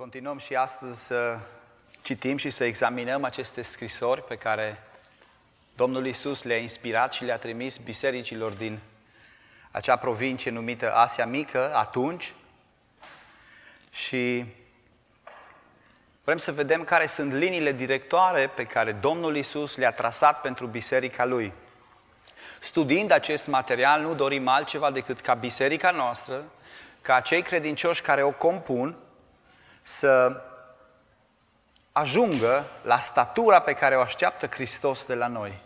Continuăm și astăzi să citim și să examinăm aceste scrisori pe care Domnul Isus le-a inspirat și le-a trimis bisericilor din acea provincie numită Asia Mică atunci și vrem să vedem care sunt liniile directoare pe care Domnul Isus le-a trasat pentru biserica Lui. Studiind acest material, nu dorim altceva decât ca biserica noastră, ca cei credincioși care o compun, să ajungă la statura pe care o așteaptă Hristos de la noi.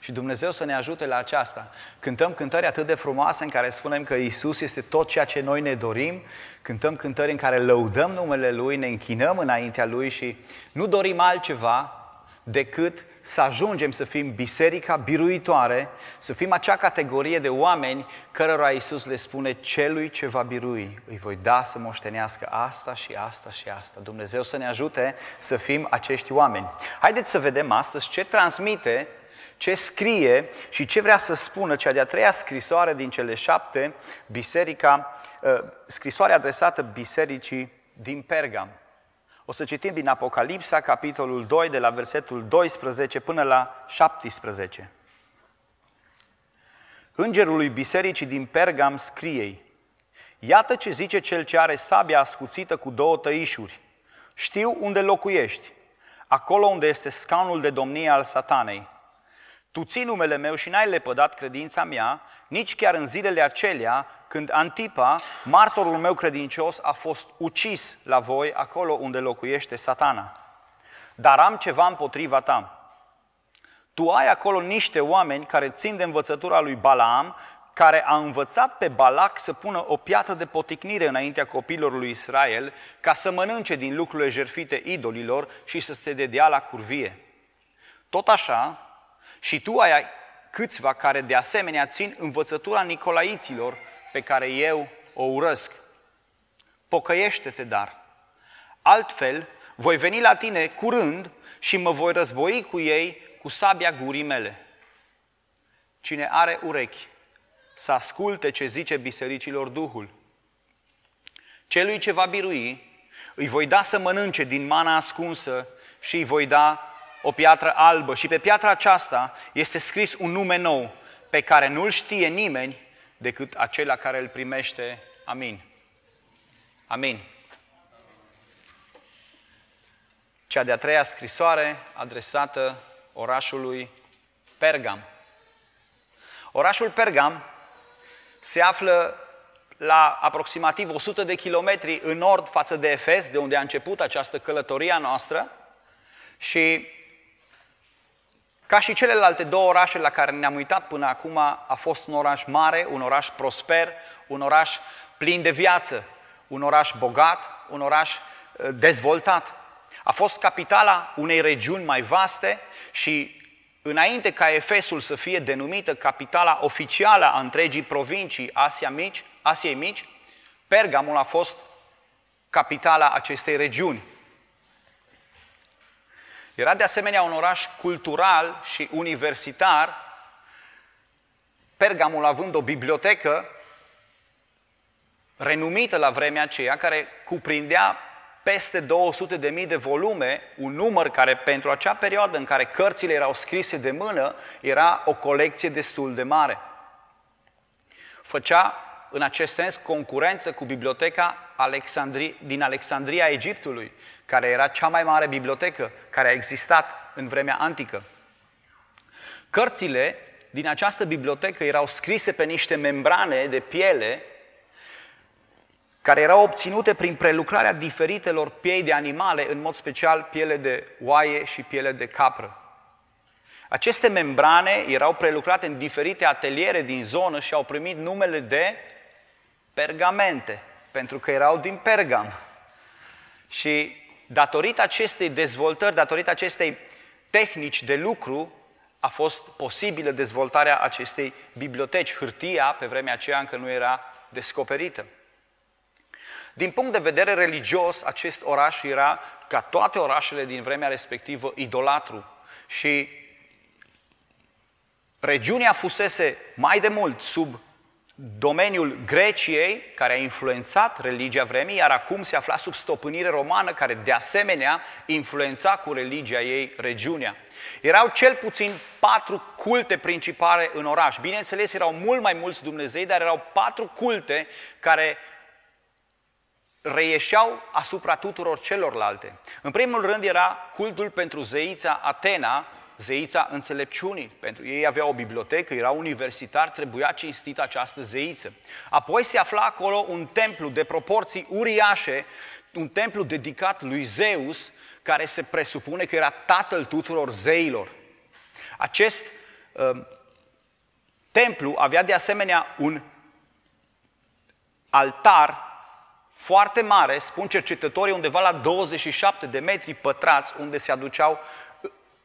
Și Dumnezeu să ne ajute la aceasta. Cântăm cântări atât de frumoase în care spunem că Isus este tot ceea ce noi ne dorim, cântăm cântări în care lăudăm numele Lui, ne închinăm înaintea Lui și nu dorim altceva decât să ajungem să fim biserica biruitoare, să fim acea categorie de oameni cărora Iisus le spune celui ce va birui, îi voi da să moștenească asta și asta și asta. Dumnezeu să ne ajute să fim acești oameni. Haideți să vedem astăzi ce transmite, ce scrie și ce vrea să spună cea de-a treia scrisoare din cele șapte, biserica, uh, scrisoare adresată bisericii din Pergam. O să citim din Apocalipsa, capitolul 2, de la versetul 12 până la 17. Îngerului bisericii din Pergam scrie Iată ce zice cel ce are sabia ascuțită cu două tăișuri. Știu unde locuiești, acolo unde este scaunul de domnie al satanei. Tu ții numele meu și n-ai lepădat credința mea, nici chiar în zilele acelea când Antipa, martorul meu credincios, a fost ucis la voi acolo unde locuiește satana. Dar am ceva împotriva ta. Tu ai acolo niște oameni care țin de învățătura lui Balaam, care a învățat pe Balac să pună o piatră de poticnire înaintea copilor lui Israel, ca să mănânce din lucrurile jertfite idolilor și să se dedea la curvie. Tot așa, și tu ai câțiva care de asemenea țin învățătura Nicolaiților pe care eu o urăsc. Pocăiește-te, dar. Altfel, voi veni la tine curând și mă voi război cu ei cu sabia gurii mele. Cine are urechi, să asculte ce zice bisericilor Duhul. Celui ce va birui, îi voi da să mănânce din mana ascunsă și îi voi da o piatră albă și pe piatra aceasta este scris un nume nou pe care nu-l știe nimeni decât acela care îl primește. Amin. Amin. Cea de-a treia scrisoare adresată orașului Pergam. Orașul Pergam se află la aproximativ 100 de kilometri în nord față de Efes, de unde a început această călătorie a noastră și ca și celelalte două orașe la care ne-am uitat până acum, a fost un oraș mare, un oraș prosper, un oraș plin de viață, un oraș bogat, un oraș uh, dezvoltat. A fost capitala unei regiuni mai vaste și înainte ca Efesul să fie denumită capitala oficială a întregii provincii Asia Mici, Asiei Mici, Pergamul a fost capitala acestei regiuni. Era de asemenea un oraș cultural și universitar, Pergamul având o bibliotecă renumită la vremea aceea, care cuprindea peste 200.000 de volume, un număr care pentru acea perioadă în care cărțile erau scrise de mână, era o colecție destul de mare. Făcea în acest sens concurență cu biblioteca Alexandri, din Alexandria Egiptului, care era cea mai mare bibliotecă care a existat în vremea antică. Cărțile din această bibliotecă erau scrise pe niște membrane de piele care erau obținute prin prelucrarea diferitelor piei de animale, în mod special piele de oaie și piele de capră. Aceste membrane erau prelucrate în diferite ateliere din zonă și au primit numele de pergamente, pentru că erau din Pergam. Și datorită acestei dezvoltări, datorită acestei tehnici de lucru, a fost posibilă dezvoltarea acestei biblioteci. Hârtia, pe vremea aceea, încă nu era descoperită. Din punct de vedere religios, acest oraș era, ca toate orașele din vremea respectivă, idolatru. Și regiunea fusese mai de mult sub domeniul Greciei, care a influențat religia vremii, iar acum se afla sub stăpânire romană, care de asemenea influența cu religia ei regiunea. Erau cel puțin patru culte principale în oraș. Bineînțeles, erau mult mai mulți Dumnezei, dar erau patru culte care reieșeau asupra tuturor celorlalte. În primul rând era cultul pentru zeița Atena, zeița înțelepciunii. Pentru ei avea o bibliotecă, era universitar, trebuia cinstită această zeiță. Apoi se afla acolo un templu de proporții uriașe, un templu dedicat lui Zeus, care se presupune că era tatăl tuturor zeilor. Acest uh, templu avea de asemenea un altar foarte mare, spun cercetătorii, undeva la 27 de metri pătrați, unde se aduceau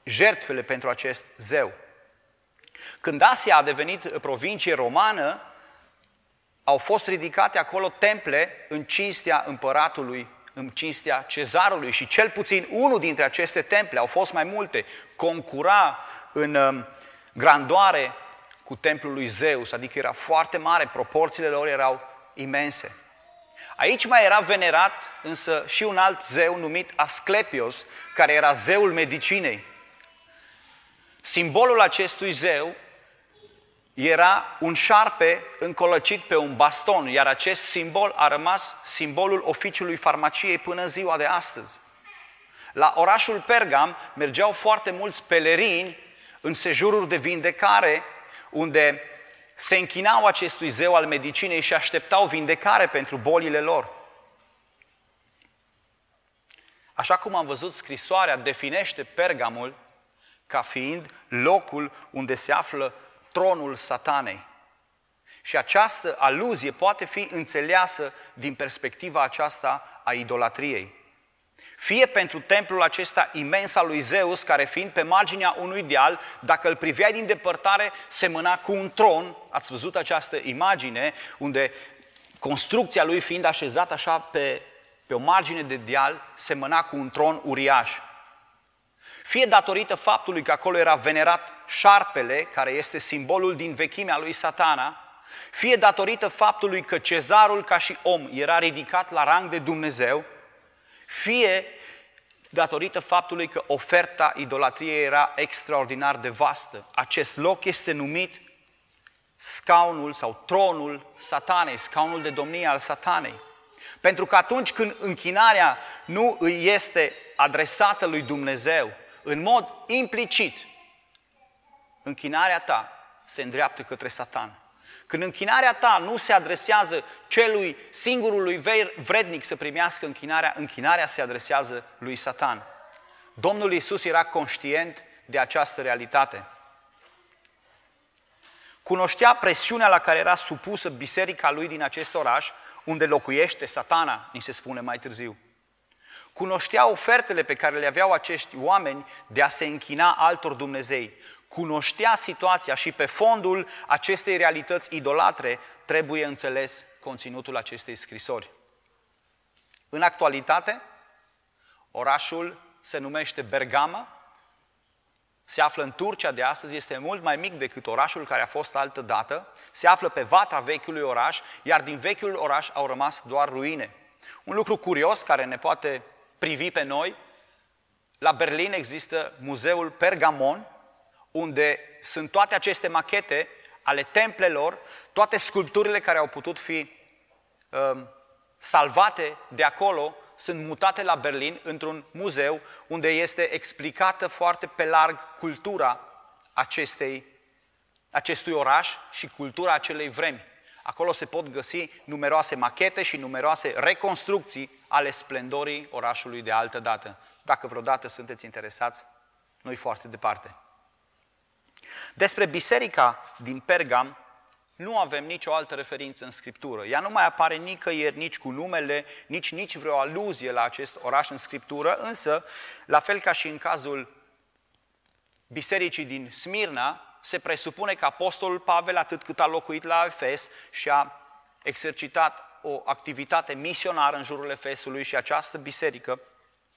jertfele pentru acest zeu. Când Asia a devenit provincie romană, au fost ridicate acolo temple în cinstea împăratului, în cinstea cezarului și cel puțin unul dintre aceste temple, au fost mai multe, concura în um, grandoare cu templul lui Zeus, adică era foarte mare, proporțiile lor erau imense. Aici mai era venerat însă și un alt zeu numit Asclepios, care era zeul medicinei. Simbolul acestui zeu era un șarpe încolăcit pe un baston, iar acest simbol a rămas simbolul oficiului farmaciei până în ziua de astăzi. La orașul Pergam mergeau foarte mulți pelerini în sejururi de vindecare, unde se închinau acestui zeu al medicinei și așteptau vindecare pentru bolile lor. Așa cum am văzut, scrisoarea definește Pergamul ca fiind locul unde se află tronul satanei. Și această aluzie poate fi înțeleasă din perspectiva aceasta a idolatriei. Fie pentru templul acesta imens al lui Zeus, care fiind pe marginea unui deal, dacă îl priveai din depărtare, semăna cu un tron. Ați văzut această imagine unde construcția lui fiind așezată așa pe, pe o margine de deal, semăna cu un tron uriaș. Fie datorită faptului că acolo era venerat șarpele, care este simbolul din vechimea lui satana, fie datorită faptului că cezarul ca și om era ridicat la rang de Dumnezeu, fie datorită faptului că oferta idolatriei era extraordinar de vastă. Acest loc este numit scaunul sau tronul satanei, scaunul de domnie al satanei. Pentru că atunci când închinarea nu îi este adresată lui Dumnezeu, în mod implicit, închinarea ta se îndreaptă către satan. Când închinarea ta nu se adresează celui singurului vrednic să primească închinarea, închinarea se adresează lui Satan. Domnul Iisus era conștient de această realitate. Cunoștea presiunea la care era supusă biserica lui din acest oraș, unde locuiește satana, ni se spune mai târziu. Cunoștea ofertele pe care le aveau acești oameni de a se închina altor Dumnezei cunoștea situația și pe fondul acestei realități idolatre trebuie înțeles conținutul acestei scrisori. În actualitate, orașul se numește Bergama, se află în Turcia de astăzi, este mult mai mic decât orașul care a fost altă dată, se află pe vatra vechiului oraș, iar din vechiul oraș au rămas doar ruine. Un lucru curios care ne poate privi pe noi, la Berlin există muzeul Pergamon, unde sunt toate aceste machete ale templelor, toate sculpturile care au putut fi um, salvate de acolo, sunt mutate la Berlin într-un muzeu unde este explicată foarte pe larg cultura acestei, acestui oraș și cultura acelei vremi. Acolo se pot găsi numeroase machete și numeroase reconstrucții ale splendorii orașului de altă dată. Dacă vreodată sunteți interesați, noi foarte departe. Despre biserica din Pergam nu avem nicio altă referință în Scriptură. Ea nu mai apare nicăieri, nici cu numele, nici, nici vreo aluzie la acest oraș în Scriptură, însă, la fel ca și în cazul bisericii din Smirna, se presupune că Apostolul Pavel, atât cât a locuit la Efes și a exercitat o activitate misionară în jurul Efesului și această biserică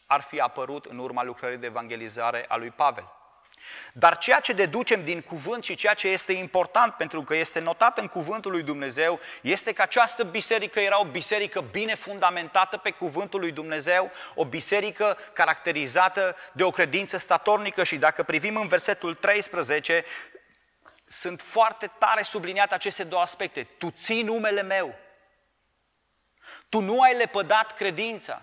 ar fi apărut în urma lucrării de evangelizare a lui Pavel. Dar ceea ce deducem din cuvânt și ceea ce este important, pentru că este notat în cuvântul lui Dumnezeu, este că această biserică era o biserică bine fundamentată pe cuvântul lui Dumnezeu, o biserică caracterizată de o credință statornică și dacă privim în versetul 13, sunt foarte tare subliniate aceste două aspecte. Tu ții numele meu. Tu nu ai lepădat credința.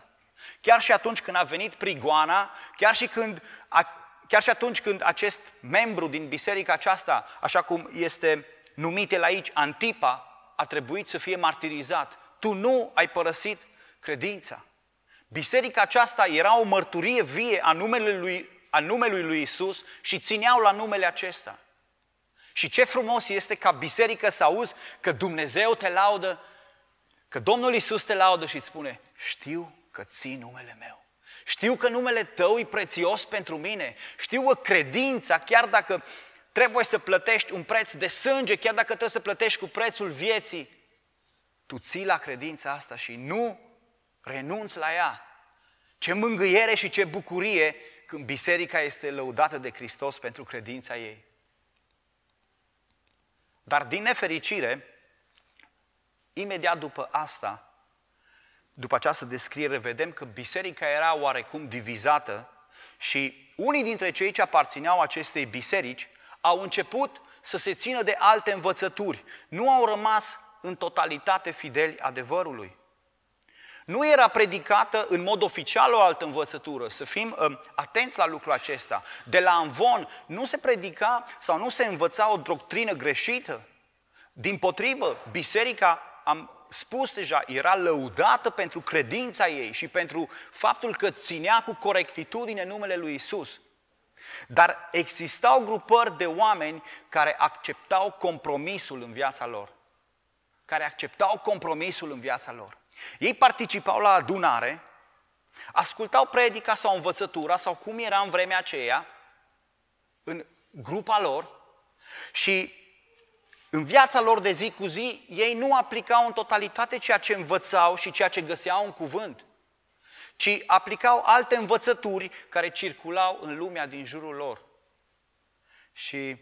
Chiar și atunci când a venit prigoana, chiar și când a Chiar și atunci când acest membru din biserica aceasta, așa cum este numit el aici, Antipa, a trebuit să fie martirizat. Tu nu ai părăsit credința. Biserica aceasta era o mărturie vie a numelui lui, a numelui lui Isus și țineau la numele acesta. Și ce frumos este ca biserică să auzi că Dumnezeu te laudă, că Domnul Isus te laudă și îți spune, știu că ții numele meu. Știu că numele tău e prețios pentru mine. Știu că credința, chiar dacă trebuie să plătești un preț de sânge, chiar dacă trebuie să plătești cu prețul vieții, tu ții la credința asta și nu renunți la ea. Ce mângâiere și ce bucurie când biserica este lăudată de Hristos pentru credința ei. Dar din nefericire, imediat după asta, după această descriere, vedem că biserica era oarecum divizată și unii dintre cei ce aparțineau acestei biserici au început să se țină de alte învățături. Nu au rămas în totalitate fideli adevărului. Nu era predicată în mod oficial o altă învățătură, să fim uh, atenți la lucrul acesta. De la Anvon nu se predica sau nu se învăța o doctrină greșită. Din potrivă, biserica, am spus deja, era lăudată pentru credința ei și pentru faptul că ținea cu corectitudine numele lui Isus. Dar existau grupări de oameni care acceptau compromisul în viața lor. Care acceptau compromisul în viața lor. Ei participau la adunare, ascultau predica sau învățătura sau cum era în vremea aceea, în grupa lor și în viața lor de zi cu zi, ei nu aplicau în totalitate ceea ce învățau și ceea ce găseau în cuvânt, ci aplicau alte învățături care circulau în lumea din jurul lor. Și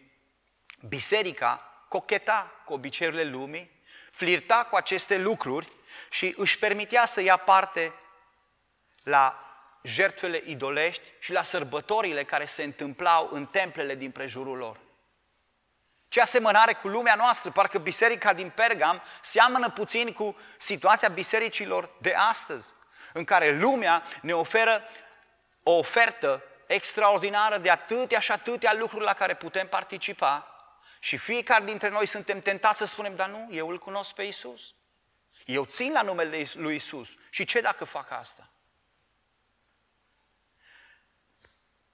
biserica cocheta cu obiceiurile lumii, flirta cu aceste lucruri și își permitea să ia parte la jertfele idolești și la sărbătorile care se întâmplau în templele din prejurul lor. Ce asemănare cu lumea noastră, parcă biserica din Pergam seamănă puțin cu situația bisericilor de astăzi, în care lumea ne oferă o ofertă extraordinară de atâtea și atâtea lucruri la care putem participa și fiecare dintre noi suntem tentați să spunem, dar nu, eu îl cunosc pe Isus. Eu țin la numele lui Isus. Și ce dacă fac asta?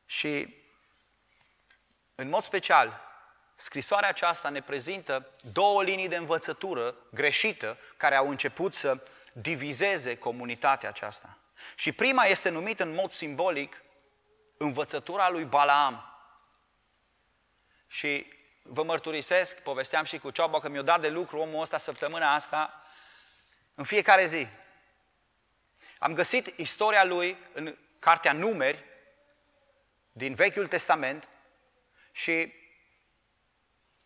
Și în mod special, Scrisoarea aceasta ne prezintă două linii de învățătură greșită care au început să divizeze comunitatea aceasta. Și prima este numită în mod simbolic învățătura lui Balaam. Și vă mărturisesc, povesteam și cu Cioba că mi-a dat de lucru omul ăsta săptămâna asta în fiecare zi. Am găsit istoria lui în cartea Numeri din Vechiul Testament și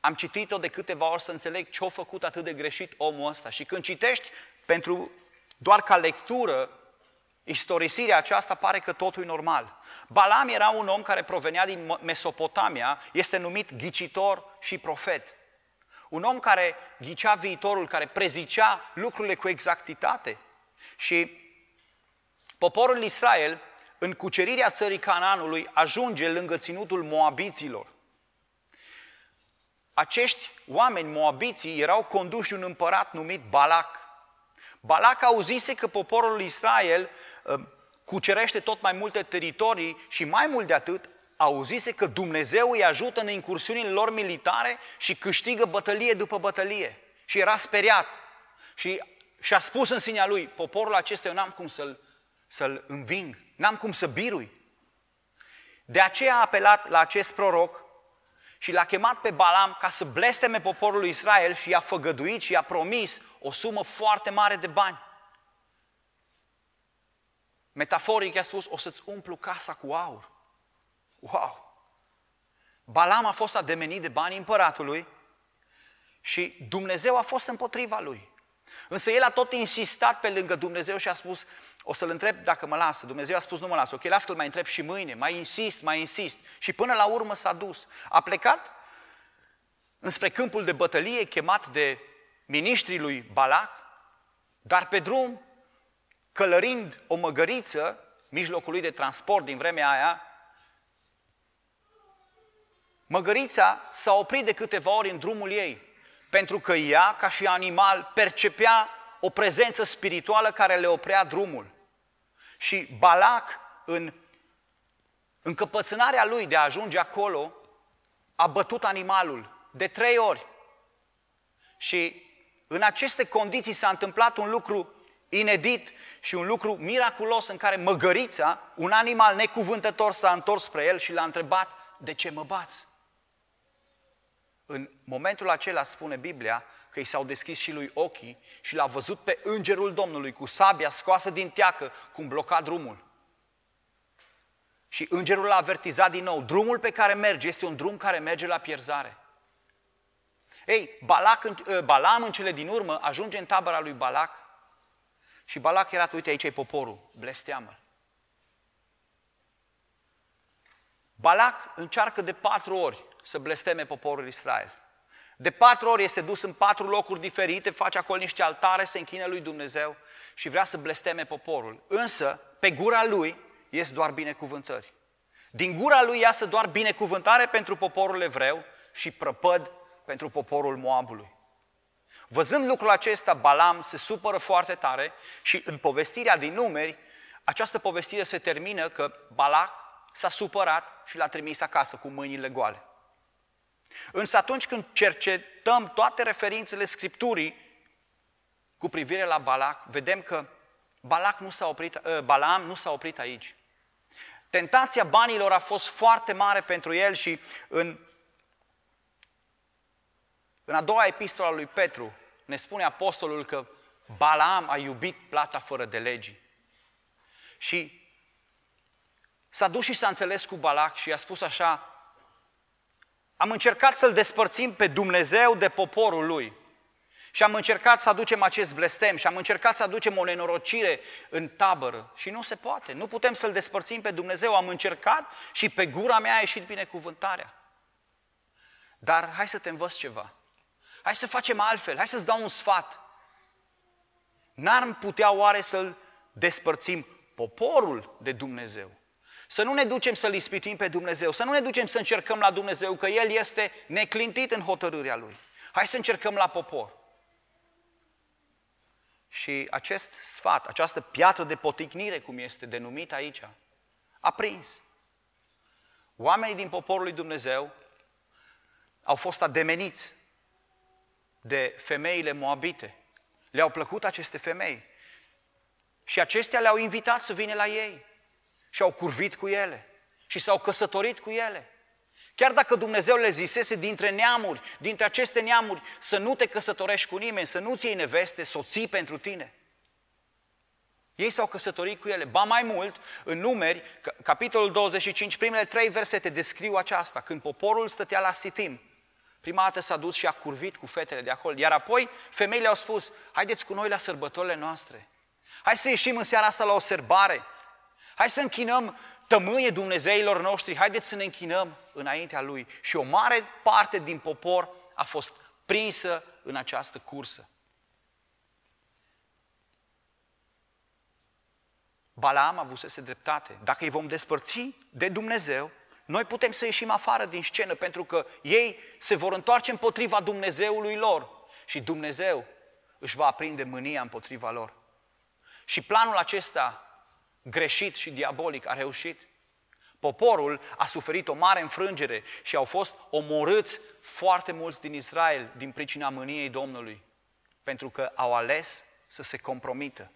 am citit-o de câteva ori să înțeleg ce a făcut atât de greșit omul ăsta. Și când citești pentru doar ca lectură istorisirea aceasta, pare că totul e normal. Balam era un om care provenea din Mesopotamia, este numit ghicitor și profet. Un om care ghicea viitorul, care prezicea lucrurile cu exactitate. Și poporul Israel, în cucerirea țării Canaanului, ajunge lângă ținutul Moabiților acești oameni moabiții erau conduși de un împărat numit Balac. Balac auzise că poporul Israel uh, cucerește tot mai multe teritorii și mai mult de atât, auzise că Dumnezeu îi ajută în incursiunile lor militare și câștigă bătălie după bătălie. Și era speriat. Și și-a spus în sinea lui, poporul acesta eu n-am cum să-l, să-l înving, n-am cum să birui. De aceea a apelat la acest proroc și l-a chemat pe Balam ca să blesteme poporul lui Israel și i-a făgăduit și i-a promis o sumă foarte mare de bani. Metaforic i-a spus, o să-ți umplu casa cu aur. Wow! Balam a fost ademenit de banii împăratului și Dumnezeu a fost împotriva lui. Însă el a tot insistat pe lângă Dumnezeu și a spus, o să-l întreb dacă mă lasă. Dumnezeu a spus, nu mă lasă. Ok, las că-l mai întreb și mâine. Mai insist, mai insist. Și până la urmă s-a dus. A plecat înspre câmpul de bătălie chemat de ministrii lui Balac, dar pe drum, călărind o măgăriță, mijlocul lui de transport din vremea aia, măgărița s-a oprit de câteva ori în drumul ei, pentru că ea, ca și animal, percepea o prezență spirituală care le oprea drumul. Și Balac, în încăpățânarea lui de a ajunge acolo, a bătut animalul de trei ori. Și în aceste condiții s-a întâmplat un lucru inedit și un lucru miraculos în care măgărița, un animal necuvântător, s-a întors spre el și l-a întrebat, de ce mă bați? În momentul acela spune Biblia că i s-au deschis și lui ochii și l-a văzut pe îngerul Domnului cu sabia scoasă din teacă, cum bloca drumul. Și îngerul l-a avertizat din nou, drumul pe care merge este un drum care merge la pierzare. Ei, Balac, ă, Balam în cele din urmă ajunge în tabăra lui Balac și Balac era, uite aici e poporul, blesteamă Balac încearcă de patru ori să blesteme poporul Israel. De patru ori este dus în patru locuri diferite, face acolo niște altare, se închină lui Dumnezeu și vrea să blesteme poporul. Însă, pe gura lui ies doar binecuvântări. Din gura lui iasă doar binecuvântare pentru poporul evreu și prăpăd pentru poporul Moabului. Văzând lucrul acesta, Balam se supără foarte tare și în povestirea din numeri, această povestire se termină că Balac s-a supărat și l-a trimis acasă cu mâinile goale. Însă atunci când cercetăm toate referințele Scripturii cu privire la Balac, vedem că Balac nu s-a oprit, ă, Balaam nu s-a oprit aici. Tentația banilor a fost foarte mare pentru el și în, în a doua epistolă a lui Petru ne spune apostolul că Balaam a iubit plata fără de legi. Și s-a dus și s-a înțeles cu Balac și i-a spus așa, am încercat să-L despărțim pe Dumnezeu de poporul Lui. Și am încercat să aducem acest blestem și am încercat să aducem o nenorocire în tabără. Și nu se poate. Nu putem să-L despărțim pe Dumnezeu. Am încercat și pe gura mea a ieșit binecuvântarea. Dar hai să te învăț ceva. Hai să facem altfel. Hai să-ți dau un sfat. N-ar putea oare să-L despărțim poporul de Dumnezeu? Să nu ne ducem să-L ispitim pe Dumnezeu, să nu ne ducem să încercăm la Dumnezeu, că El este neclintit în hotărârea Lui. Hai să încercăm la popor. Și acest sfat, această piatră de poticnire, cum este denumit aici, a prins. Oamenii din poporul lui Dumnezeu au fost ademeniți de femeile moabite. Le-au plăcut aceste femei. Și acestea le-au invitat să vină la ei și au curvit cu ele și s-au căsătorit cu ele. Chiar dacă Dumnezeu le zisese dintre neamuri, dintre aceste neamuri, să nu te căsătorești cu nimeni, să nu-ți iei neveste, soții pentru tine. Ei s-au căsătorit cu ele. Ba mai mult, în numeri, capitolul 25, primele trei versete descriu aceasta. Când poporul stătea la Sitim, prima dată s-a dus și a curvit cu fetele de acolo. Iar apoi femeile au spus, haideți cu noi la sărbătorile noastre. Hai să ieșim în seara asta la o serbare. Hai să închinăm tămâie Dumnezeilor noștri, haideți să ne închinăm înaintea Lui. Și o mare parte din popor a fost prinsă în această cursă. Balaam avusese dreptate. Dacă îi vom despărți de Dumnezeu, noi putem să ieșim afară din scenă pentru că ei se vor întoarce împotriva Dumnezeului lor și Dumnezeu își va aprinde mânia împotriva lor. Și planul acesta greșit și diabolic a reușit. Poporul a suferit o mare înfrângere și au fost omorâți foarte mulți din Israel din pricina mâniei Domnului, pentru că au ales să se compromită.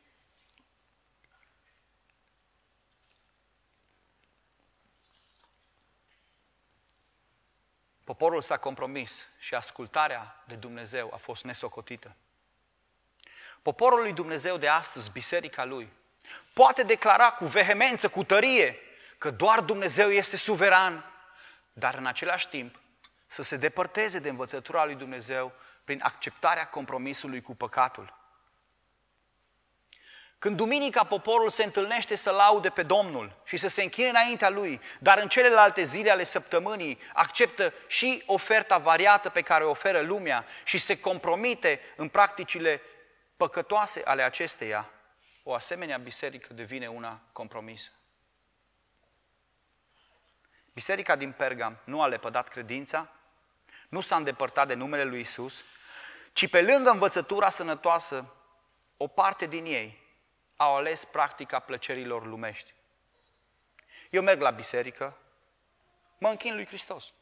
Poporul s-a compromis și ascultarea de Dumnezeu a fost nesocotită. Poporul lui Dumnezeu de astăzi, biserica lui, poate declara cu vehemență, cu tărie, că doar Dumnezeu este suveran, dar în același timp să se depărteze de învățătura lui Dumnezeu prin acceptarea compromisului cu păcatul. Când duminica poporul se întâlnește să laude pe Domnul și să se închine înaintea Lui, dar în celelalte zile ale săptămânii acceptă și oferta variată pe care o oferă lumea și se compromite în practicile păcătoase ale acesteia, o asemenea biserică devine una compromisă. Biserica din Pergam nu a lepădat credința, nu s-a îndepărtat de numele lui Isus, ci pe lângă învățătura sănătoasă, o parte din ei au ales practica plăcerilor lumești. Eu merg la biserică, mă închin lui Hristos.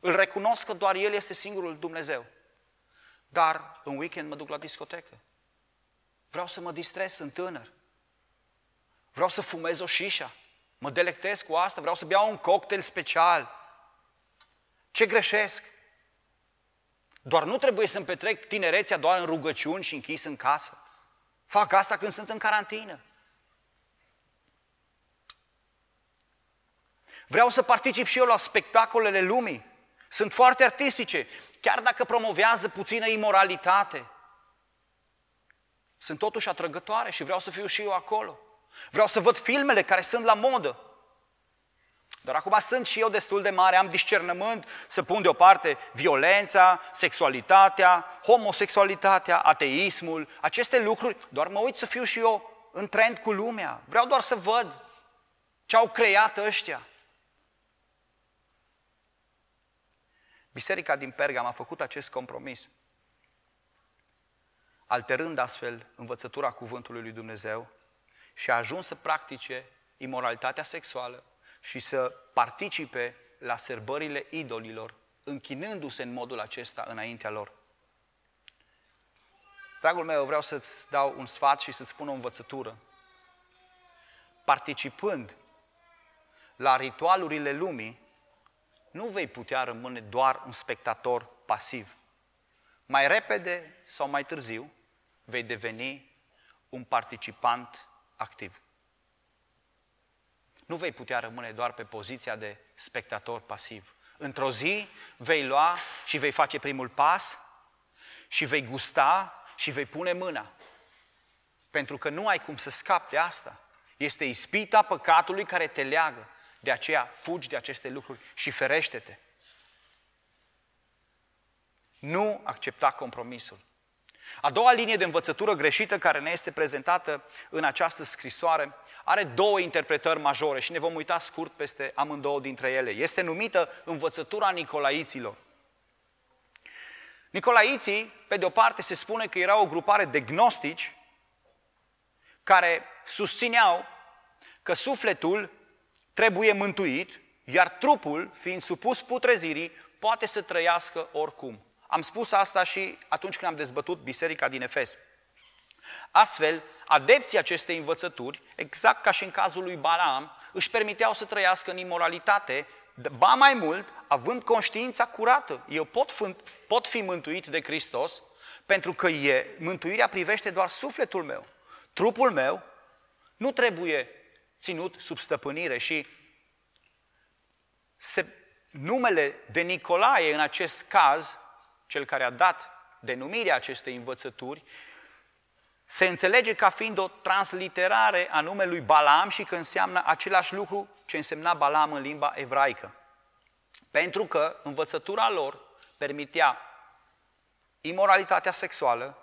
Îl recunosc că doar El este singurul Dumnezeu. Dar în weekend mă duc la discotecă. Vreau să mă distrez, sunt tânăr. Vreau să fumez o șișa. Mă delectez cu asta, vreau să beau un cocktail special. Ce greșesc? Doar nu trebuie să-mi petrec tinerețea doar în rugăciuni și închis în casă. Fac asta când sunt în carantină. Vreau să particip și eu la spectacolele lumii. Sunt foarte artistice, chiar dacă promovează puțină imoralitate. Sunt totuși atrăgătoare și vreau să fiu și eu acolo. Vreau să văd filmele care sunt la modă. Dar acum sunt și eu destul de mare, am discernământ să pun deoparte violența, sexualitatea, homosexualitatea, ateismul, aceste lucruri, doar mă uit să fiu și eu în trend cu lumea. Vreau doar să văd ce au creat ăștia. Biserica din Pergam a făcut acest compromis, alterând astfel învățătura cuvântului lui Dumnezeu și a ajuns să practice imoralitatea sexuală, și să participe la sărbările idolilor, închinându-se în modul acesta înaintea lor. Dragul meu, vreau să-ți dau un sfat și să-ți spun o învățătură. Participând la ritualurile lumii, nu vei putea rămâne doar un spectator pasiv. Mai repede sau mai târziu vei deveni un participant activ nu vei putea rămâne doar pe poziția de spectator pasiv. Într-o zi vei lua și vei face primul pas și vei gusta și vei pune mâna. Pentru că nu ai cum să scapi de asta. Este ispita păcatului care te leagă. De aceea fugi de aceste lucruri și ferește-te. Nu accepta compromisul. A doua linie de învățătură greșită care ne este prezentată în această scrisoare are două interpretări majore și ne vom uita scurt peste amândouă dintre ele. Este numită învățătura Nicolaiților. Nicolaiții, pe de o parte, se spune că era o grupare de gnostici care susțineau că sufletul trebuie mântuit, iar trupul, fiind supus putrezirii, poate să trăiască oricum. Am spus asta și atunci când am dezbătut biserica din Efes. Astfel, adepții acestei învățături, exact ca și în cazul lui Balaam, își permiteau să trăiască în imoralitate, ba mai mult, având conștiința curată. Eu pot fi, pot fi mântuit de Hristos pentru că e, mântuirea privește doar sufletul meu. Trupul meu nu trebuie ținut sub stăpânire și se, numele de Nicolae în acest caz, cel care a dat denumirea acestei învățături, se înțelege ca fiind o transliterare a numelui Balaam și că înseamnă același lucru ce însemna Balaam în limba evraică. Pentru că învățătura lor permitea imoralitatea sexuală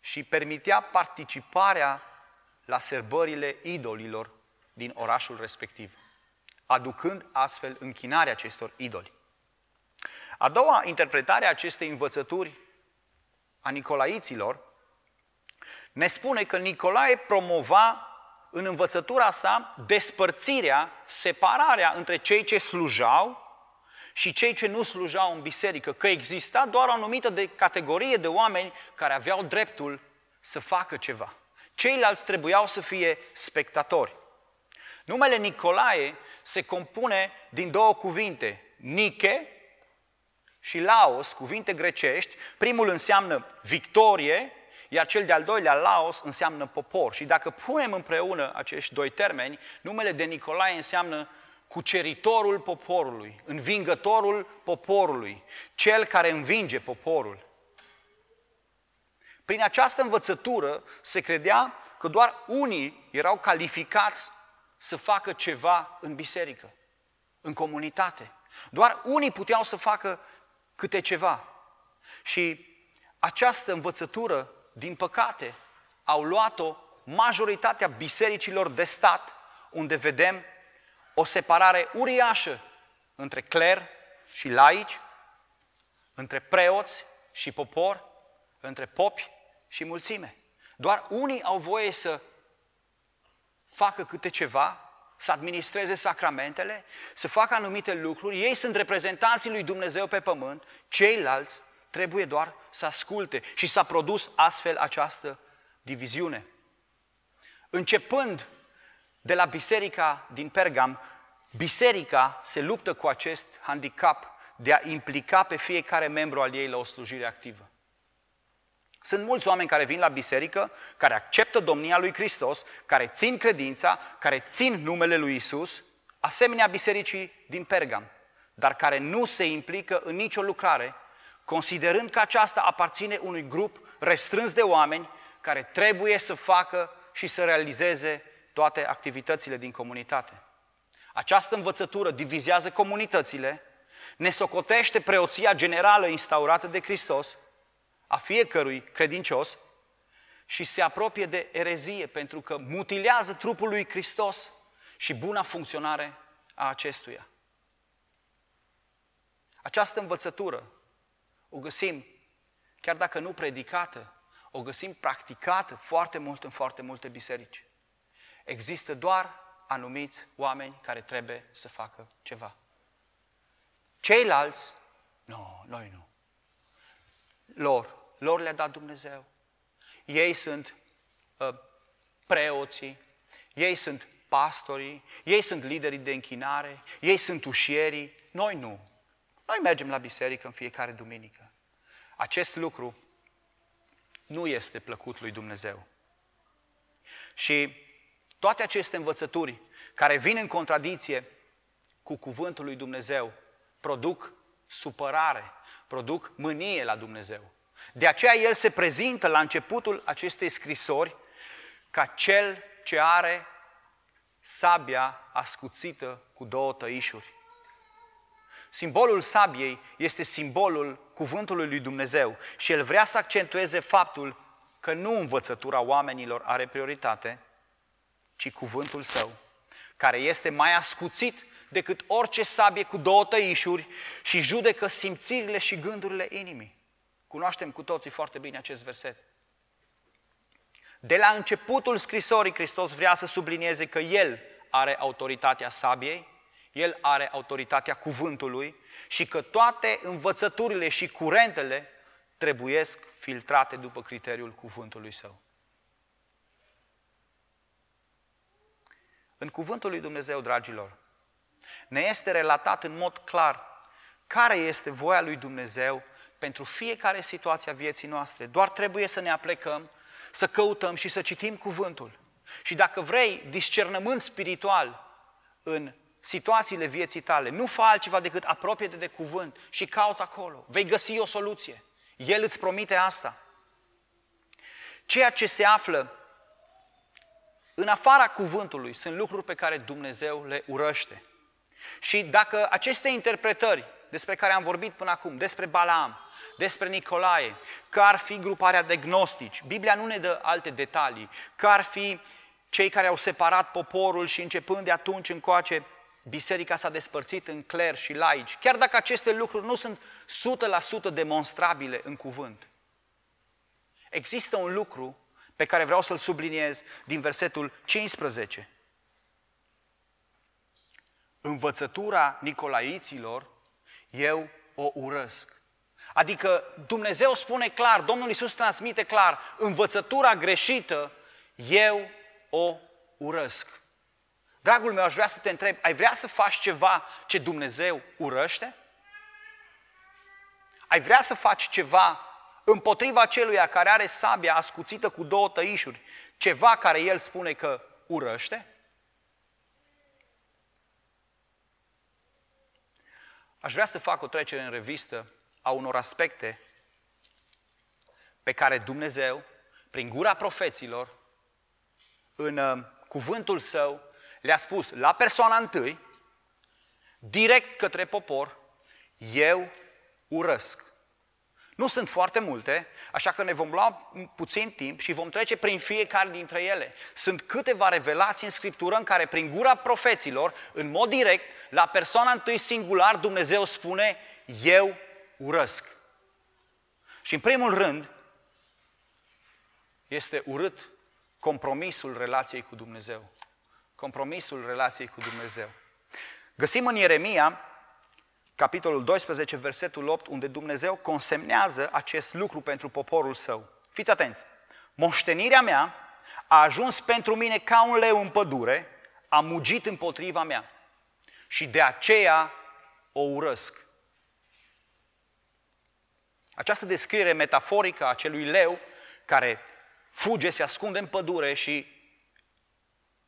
și permitea participarea la serbările idolilor din orașul respectiv, aducând astfel închinarea acestor idoli. A doua interpretare a acestei învățături a nicolaiților ne spune că Nicolae promova în învățătura sa despărțirea, separarea între cei ce slujau și cei ce nu slujau în biserică, că exista doar o anumită de categorie de oameni care aveau dreptul să facă ceva. Ceilalți trebuiau să fie spectatori. Numele Nicolae se compune din două cuvinte, Nike și Laos, cuvinte grecești. Primul înseamnă victorie iar cel de-al doilea, Laos, înseamnă popor. Și dacă punem împreună acești doi termeni, numele de Nicolae înseamnă cuceritorul poporului, învingătorul poporului, cel care învinge poporul. Prin această învățătură se credea că doar unii erau calificați să facă ceva în biserică, în comunitate. Doar unii puteau să facă câte ceva. Și această învățătură, din păcate, au luat-o majoritatea bisericilor de stat, unde vedem o separare uriașă între cler și laici, între preoți și popor, între popi și mulțime. Doar unii au voie să facă câte ceva, să administreze sacramentele, să facă anumite lucruri, ei sunt reprezentanții lui Dumnezeu pe pământ, ceilalți trebuie doar să asculte și s-a produs astfel această diviziune. Începând de la biserica din Pergam, biserica se luptă cu acest handicap de a implica pe fiecare membru al ei la o slujire activă. Sunt mulți oameni care vin la biserică, care acceptă domnia lui Hristos, care țin credința, care țin numele lui Isus, asemenea bisericii din Pergam, dar care nu se implică în nicio lucrare, considerând că aceasta aparține unui grup restrâns de oameni care trebuie să facă și să realizeze toate activitățile din comunitate. Această învățătură divizează comunitățile, ne socotește preoția generală instaurată de Hristos a fiecărui credincios și se apropie de erezie pentru că mutilează trupul lui Hristos și buna funcționare a acestuia. Această învățătură o găsim, chiar dacă nu predicată, o găsim practicată foarte mult în foarte multe biserici. Există doar anumiți oameni care trebuie să facă ceva. Ceilalți, nu, noi nu. Lor, lor le-a dat Dumnezeu. Ei sunt uh, preoții, ei sunt pastorii, ei sunt liderii de închinare, ei sunt ușierii, noi nu. Noi mergem la biserică în fiecare duminică. Acest lucru nu este plăcut lui Dumnezeu. Și toate aceste învățături care vin în contradicție cu cuvântul lui Dumnezeu produc supărare, produc mânie la Dumnezeu. De aceea el se prezintă la începutul acestei scrisori ca cel ce are sabia ascuțită cu două tăișuri. Simbolul sabiei este simbolul cuvântului lui Dumnezeu și el vrea să accentueze faptul că nu învățătura oamenilor are prioritate, ci cuvântul său, care este mai ascuțit decât orice sabie cu două tăișuri și judecă simțirile și gândurile inimii. Cunoaștem cu toții foarte bine acest verset. De la începutul scrisorii, Hristos vrea să sublinieze că El are autoritatea sabiei, El are autoritatea cuvântului și că toate învățăturile și curentele trebuiesc filtrate după criteriul cuvântului Său. În cuvântul lui Dumnezeu, dragilor, ne este relatat în mod clar care este voia lui Dumnezeu pentru fiecare situație a vieții noastre. Doar trebuie să ne aplecăm, să căutăm și să citim cuvântul. Și dacă vrei discernământ spiritual în situațiile vieții tale, nu fă altceva decât apropie de cuvânt și caut acolo. Vei găsi o soluție. El îți promite asta. Ceea ce se află în afara cuvântului sunt lucruri pe care Dumnezeu le urăște. Și dacă aceste interpretări despre care am vorbit până acum, despre Balaam, despre Nicolae, că ar fi gruparea de gnostici, Biblia nu ne dă alte detalii, că ar fi cei care au separat poporul și începând de atunci încoace, biserica s-a despărțit în cler și laici, chiar dacă aceste lucruri nu sunt 100% demonstrabile în cuvânt. Există un lucru pe care vreau să-l subliniez din versetul 15. Învățătura Nicolaiților eu o urăsc. Adică Dumnezeu spune clar, Domnul Iisus transmite clar, învățătura greșită, eu o urăsc. Dragul meu, aș vrea să te întreb, ai vrea să faci ceva ce Dumnezeu urăște? Ai vrea să faci ceva împotriva celuia care are sabia ascuțită cu două tăișuri, ceva care el spune că urăște? aș vrea să fac o trecere în revistă a unor aspecte pe care Dumnezeu, prin gura profeților, în uh, cuvântul său, le-a spus la persoana întâi, direct către popor, eu urăsc. Nu sunt foarte multe, așa că ne vom lua puțin timp și vom trece prin fiecare dintre ele. Sunt câteva revelații în Scriptură în care, prin gura profeților, în mod direct, la persoana întâi singular, Dumnezeu spune, eu urăsc. Și în primul rând, este urât compromisul relației cu Dumnezeu. Compromisul relației cu Dumnezeu. Găsim în Ieremia, capitolul 12, versetul 8, unde Dumnezeu consemnează acest lucru pentru poporul său. Fiți atenți! Moștenirea mea a ajuns pentru mine ca un leu în pădure, a mugit împotriva mea și de aceea o urăsc. Această descriere metaforică a acelui leu care fuge, se ascunde în pădure și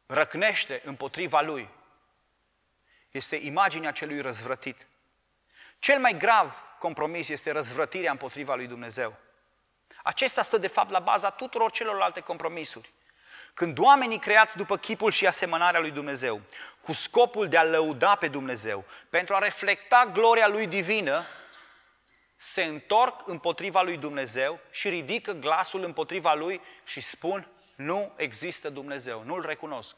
răcnește împotriva lui, este imaginea celui răzvrătit. Cel mai grav compromis este răzvrătirea împotriva lui Dumnezeu. Acesta stă de fapt la baza tuturor celorlalte compromisuri. Când oamenii creați după chipul și asemănarea lui Dumnezeu, cu scopul de a lăuda pe Dumnezeu, pentru a reflecta gloria lui divină, se întorc împotriva lui Dumnezeu și ridică glasul împotriva lui și spun, nu există Dumnezeu, nu-L recunosc.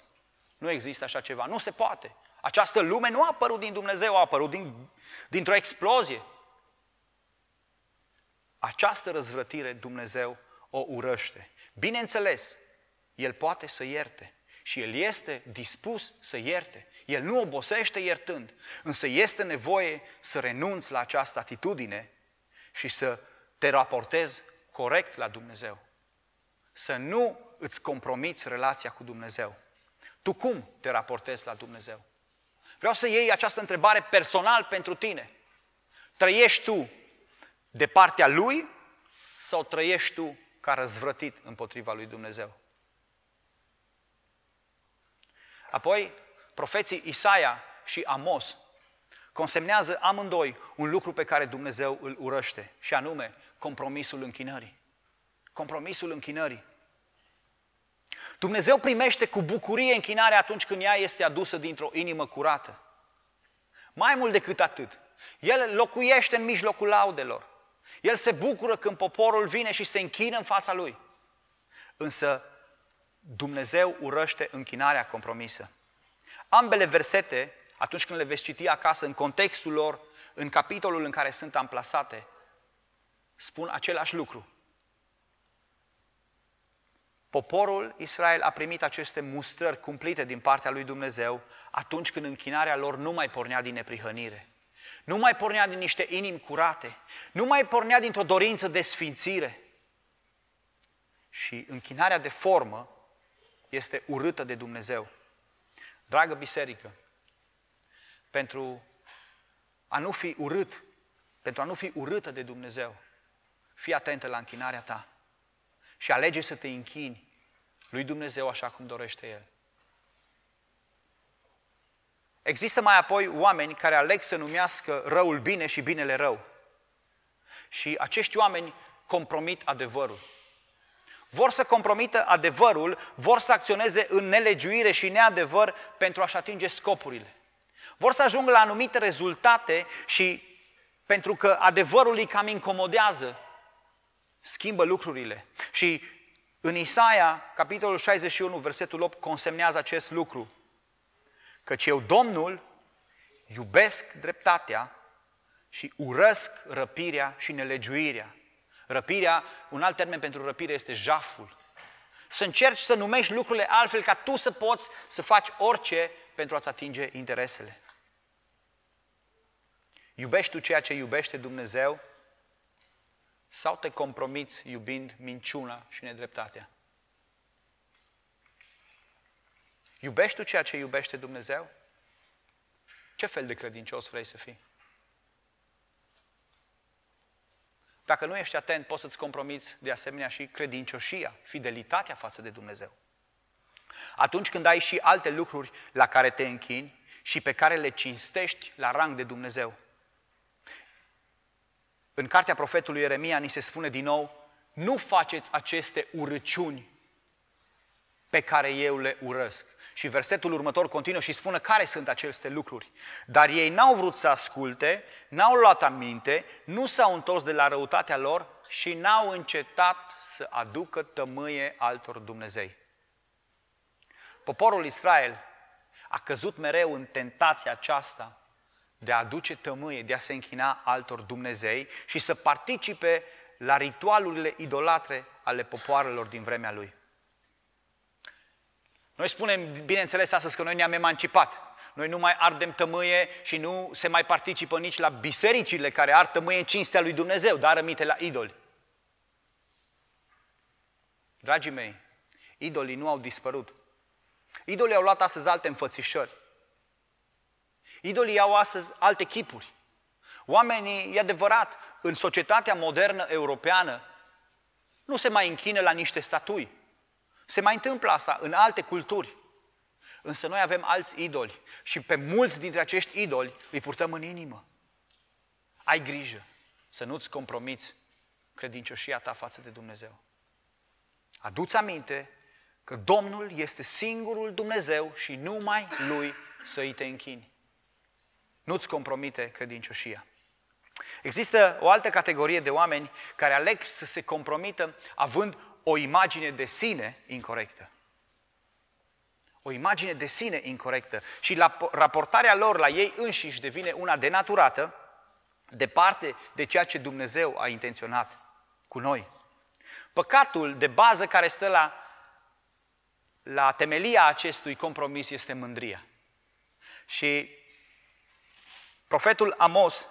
Nu există așa ceva, nu se poate. Această lume nu a apărut din Dumnezeu, a apărut din, dintr-o explozie. Această răzvrătire Dumnezeu o urăște. Bineînțeles, El poate să ierte și El este dispus să ierte. El nu obosește iertând, însă este nevoie să renunți la această atitudine și să te raportezi corect la Dumnezeu. Să nu îți compromiți relația cu Dumnezeu. Tu cum te raportezi la Dumnezeu? Vreau să iei această întrebare personal pentru tine. Trăiești tu de partea Lui sau trăiești tu ca răzvrătit împotriva lui Dumnezeu? Apoi, profeții Isaia și Amos consemnează amândoi un lucru pe care Dumnezeu îl urăște, și anume compromisul închinării. Compromisul închinării. Dumnezeu primește cu bucurie închinarea atunci când ea este adusă dintr-o inimă curată. Mai mult decât atât, El locuiește în mijlocul laudelor. El se bucură când poporul vine și se închină în fața Lui. Însă Dumnezeu urăște închinarea compromisă. Ambele versete atunci când le veți citi acasă, în contextul lor, în capitolul în care sunt amplasate, spun același lucru. Poporul Israel a primit aceste mustrări cumplite din partea lui Dumnezeu atunci când închinarea lor nu mai pornea din neprihănire. Nu mai pornea din niște inimi curate, nu mai pornea dintr-o dorință de sfințire. Și închinarea de formă este urâtă de Dumnezeu. Dragă biserică, pentru a nu fi urât, pentru a nu fi urâtă de Dumnezeu. Fii atentă la închinarea ta și alege să te închini lui Dumnezeu așa cum dorește El. Există mai apoi oameni care aleg să numească răul bine și binele rău. Și acești oameni compromit adevărul. Vor să compromită adevărul, vor să acționeze în nelegiuire și neadevăr pentru a-și atinge scopurile. Vor să ajungă la anumite rezultate și pentru că adevărul îi cam incomodează, schimbă lucrurile. Și în Isaia, capitolul 61, versetul 8, consemnează acest lucru. Căci eu, Domnul, iubesc dreptatea și urăsc răpirea și nelegiuirea. Răpirea, un alt termen pentru răpire este jaful. Să încerci să numești lucrurile altfel ca tu să poți să faci orice pentru a-ți atinge interesele. Iubești tu ceea ce iubește Dumnezeu sau te compromiți iubind minciuna și nedreptatea? Iubești tu ceea ce iubește Dumnezeu? Ce fel de credincios vrei să fii? Dacă nu ești atent, poți să-ți compromiți de asemenea și credincioșia, fidelitatea față de Dumnezeu. Atunci când ai și alte lucruri la care te închini și pe care le cinstești la rang de Dumnezeu. În cartea profetului Ieremia ni se spune din nou, nu faceți aceste urăciuni pe care eu le urăsc. Și versetul următor continuă și spune care sunt aceste lucruri. Dar ei n-au vrut să asculte, n-au luat aminte, nu s-au întors de la răutatea lor și n-au încetat să aducă tămâie altor Dumnezei. Poporul Israel a căzut mereu în tentația aceasta de a aduce tămâie, de a se închina altor Dumnezei și să participe la ritualurile idolatre ale popoarelor din vremea lui. Noi spunem, bineînțeles, astăzi că noi ne-am emancipat. Noi nu mai ardem tămâie și nu se mai participă nici la bisericile care ard tămâie în cinstea lui Dumnezeu, dar rămite la idoli. Dragii mei, idolii nu au dispărut. Idolii au luat astăzi alte înfățișări. Idolii au astăzi alte chipuri. Oamenii, e adevărat, în societatea modernă europeană, nu se mai închină la niște statui. Se mai întâmplă asta în alte culturi. Însă noi avem alți idoli și pe mulți dintre acești idoli îi purtăm în inimă. Ai grijă să nu-ți compromiți credincioșia ta față de Dumnezeu. Aduți aminte că Domnul este singurul Dumnezeu și numai Lui să îi te închini. Nu-ți compromite credincioșia. Există o altă categorie de oameni care aleg să se compromită având o imagine de sine incorrectă. O imagine de sine incorrectă. Și la raportarea lor la ei înșiși devine una denaturată, departe de ceea ce Dumnezeu a intenționat cu noi. Păcatul de bază care stă la, la temelia acestui compromis este mândria. Și profetul Amos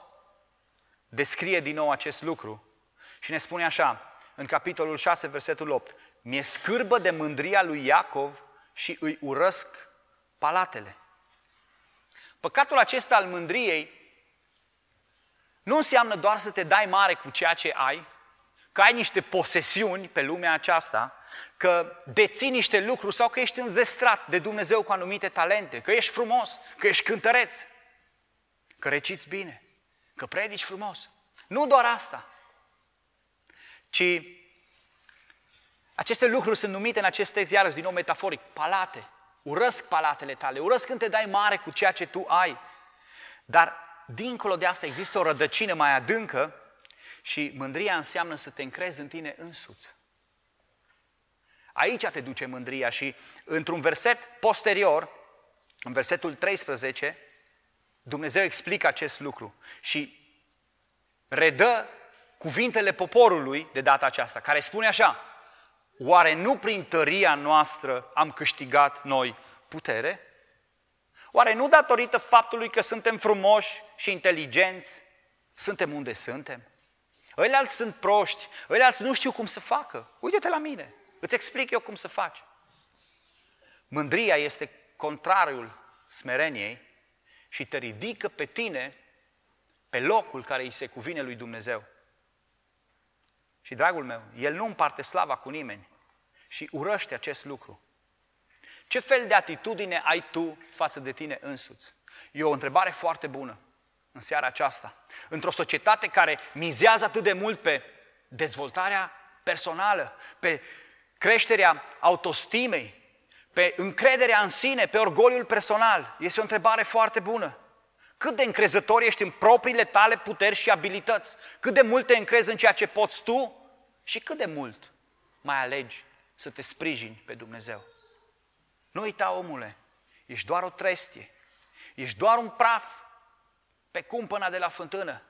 descrie din nou acest lucru și ne spune așa, în capitolul 6, versetul 8, Mi-e scârbă de mândria lui Iacov și îi urăsc palatele. Păcatul acesta al mândriei nu înseamnă doar să te dai mare cu ceea ce ai, că ai niște posesiuni pe lumea aceasta, că deții niște lucruri sau că ești înzestrat de Dumnezeu cu anumite talente, că ești frumos, că ești cântăreț, că reciți bine, că predici frumos. Nu doar asta, ci aceste lucruri sunt numite în acest text, iarăși din nou metaforic, palate. Urăsc palatele tale, urăsc când te dai mare cu ceea ce tu ai. Dar dincolo de asta există o rădăcină mai adâncă și mândria înseamnă să te încrezi în tine însuți. Aici te duce mândria și într-un verset posterior, în versetul 13, Dumnezeu explică acest lucru și redă cuvintele poporului de data aceasta, care spune așa, oare nu prin tăria noastră am câștigat noi putere? Oare nu datorită faptului că suntem frumoși și inteligenți, suntem unde suntem? Ăilalți sunt proști, ăilalți nu știu cum să facă. Uite-te la mine, îți explic eu cum să faci. Mândria este contrariul smereniei și te ridică pe tine pe locul care îi se cuvine lui Dumnezeu. Și, dragul meu, el nu împarte slava cu nimeni și urăște acest lucru. Ce fel de atitudine ai tu față de tine însuți? E o întrebare foarte bună în seara aceasta. Într-o societate care mizează atât de mult pe dezvoltarea personală, pe creșterea autostimei, pe încrederea în sine, pe orgoliul personal, este o întrebare foarte bună. Cât de încrezător ești în propriile tale puteri și abilități? Cât de mult te încrezi în ceea ce poți tu? Și cât de mult mai alegi să te sprijini pe Dumnezeu? Nu uita, omule, ești doar o trestie, ești doar un praf pe cumpăna de la fântână,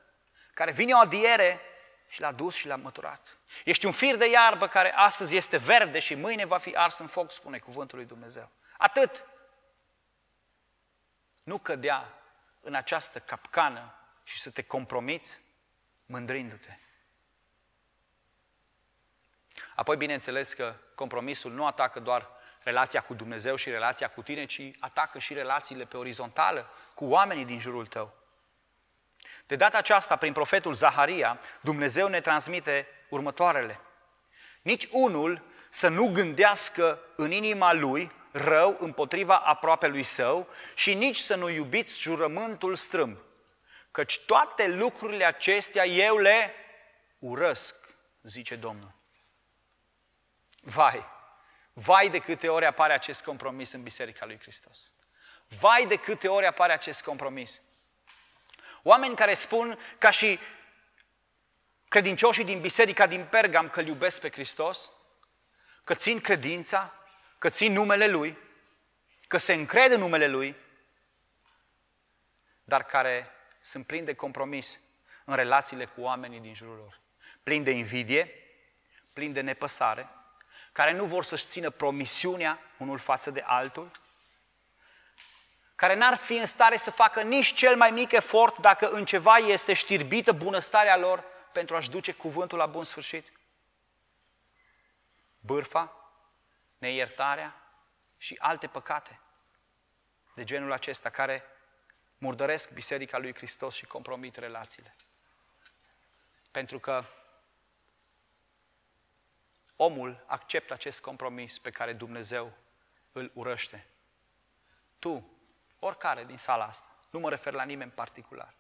care vine o adiere și l-a dus și l-a măturat. Ești un fir de iarbă care astăzi este verde și mâine va fi ars în foc, spune cuvântul lui Dumnezeu. Atât. Nu cădea în această capcană și să te compromiți mândrindu-te. Apoi, bineînțeles că compromisul nu atacă doar relația cu Dumnezeu și relația cu tine, ci atacă și relațiile pe orizontală cu oamenii din jurul tău. De data aceasta, prin profetul Zaharia, Dumnezeu ne transmite următoarele. Nici unul să nu gândească în inima lui rău împotriva aproape lui său și nici să nu iubiți jurământul strâmb. Căci toate lucrurile acestea eu le urăsc, zice Domnul. Vai, vai de câte ori apare acest compromis în Biserica lui Hristos. Vai de câte ori apare acest compromis. Oameni care spun ca și credincioșii din biserica din Pergam că îl iubesc pe Hristos, că țin credința, că țin numele Lui, că se încred în numele Lui, dar care sunt plini de compromis în relațiile cu oamenii din jurul lor. Plini de invidie, plini de nepăsare, care nu vor să-și țină promisiunea unul față de altul, care n-ar fi în stare să facă nici cel mai mic efort dacă în ceva este știrbită bunăstarea lor pentru a-și duce cuvântul la bun sfârșit. Bârfa, neiertarea și alte păcate de genul acesta care murdăresc Biserica lui Hristos și compromit relațiile. Pentru că omul acceptă acest compromis pe care Dumnezeu îl urăște. Tu, oricare din sala asta, nu mă refer la nimeni în particular,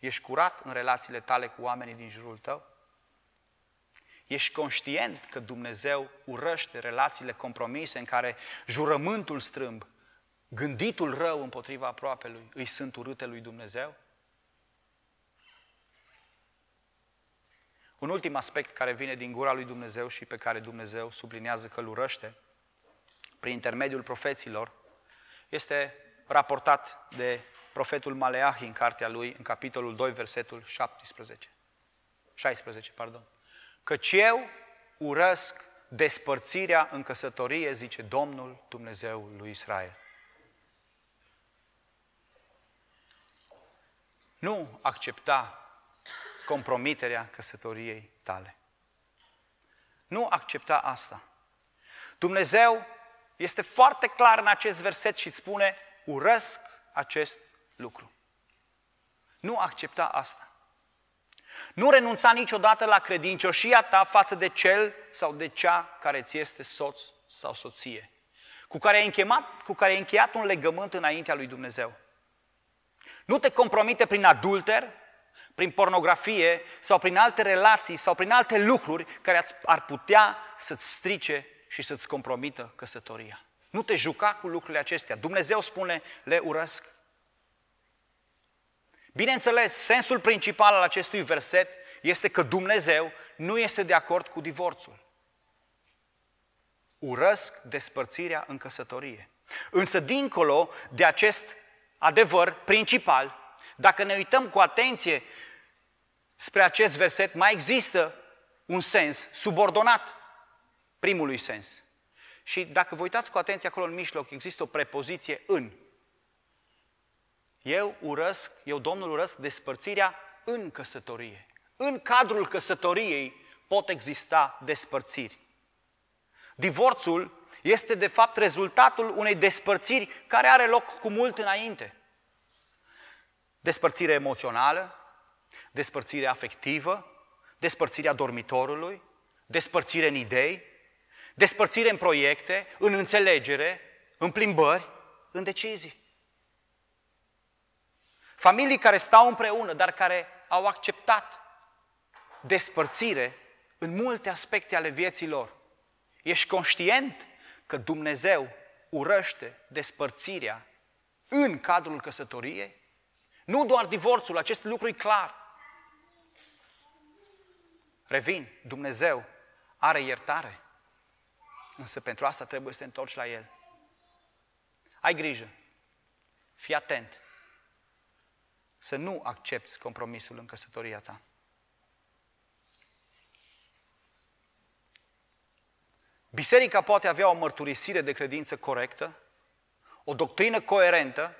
ești curat în relațiile tale cu oamenii din jurul tău? Ești conștient că Dumnezeu urăște relațiile compromise în care jurământul strâmb, gânditul rău împotriva aproapelui, îi sunt urâte lui Dumnezeu? Un ultim aspect care vine din gura lui Dumnezeu și pe care Dumnezeu sublinează că îl urăște prin intermediul profeților, este raportat de profetul Maleahi în cartea lui, în capitolul 2, versetul 17. 16, pardon. Căci eu urăsc despărțirea în căsătorie, zice Domnul Dumnezeul lui Israel. Nu accepta compromiterea căsătoriei tale. Nu accepta asta. Dumnezeu este foarte clar în acest verset și îți spune, urăsc acest lucru. Nu accepta asta. Nu renunța niciodată la credincioșia ta față de cel sau de cea care ți este soț sau soție, cu care ai încheiat, cu care ai încheiat un legământ înaintea lui Dumnezeu. Nu te compromite prin adulter, prin pornografie sau prin alte relații sau prin alte lucruri care ar putea să-ți strice și să-ți compromită căsătoria. Nu te juca cu lucrurile acestea. Dumnezeu spune, le urăsc. Bineînțeles, sensul principal al acestui verset este că Dumnezeu nu este de acord cu divorțul. Urăsc despărțirea în căsătorie. Însă, dincolo de acest adevăr principal, dacă ne uităm cu atenție spre acest verset, mai există un sens subordonat primului sens. Și dacă vă uitați cu atenție acolo în mijloc, există o prepoziție în. Eu urăsc, eu Domnul urăsc despărțirea în căsătorie. În cadrul căsătoriei pot exista despărțiri. Divorțul este de fapt rezultatul unei despărțiri care are loc cu mult înainte. Despărțire emoțională, despărțire afectivă, despărțirea dormitorului, despărțire în idei, despărțire în proiecte, în înțelegere, în plimbări, în decizii. Familii care stau împreună, dar care au acceptat despărțire în multe aspecte ale vieții lor. Ești conștient că Dumnezeu urăște despărțirea în cadrul căsătoriei? Nu doar divorțul, acest lucru e clar. Revin, Dumnezeu are iertare. Însă pentru asta trebuie să te întorci la El. Ai grijă. Fii atent să nu accepti compromisul în căsătoria ta. Biserica poate avea o mărturisire de credință corectă, o doctrină coerentă,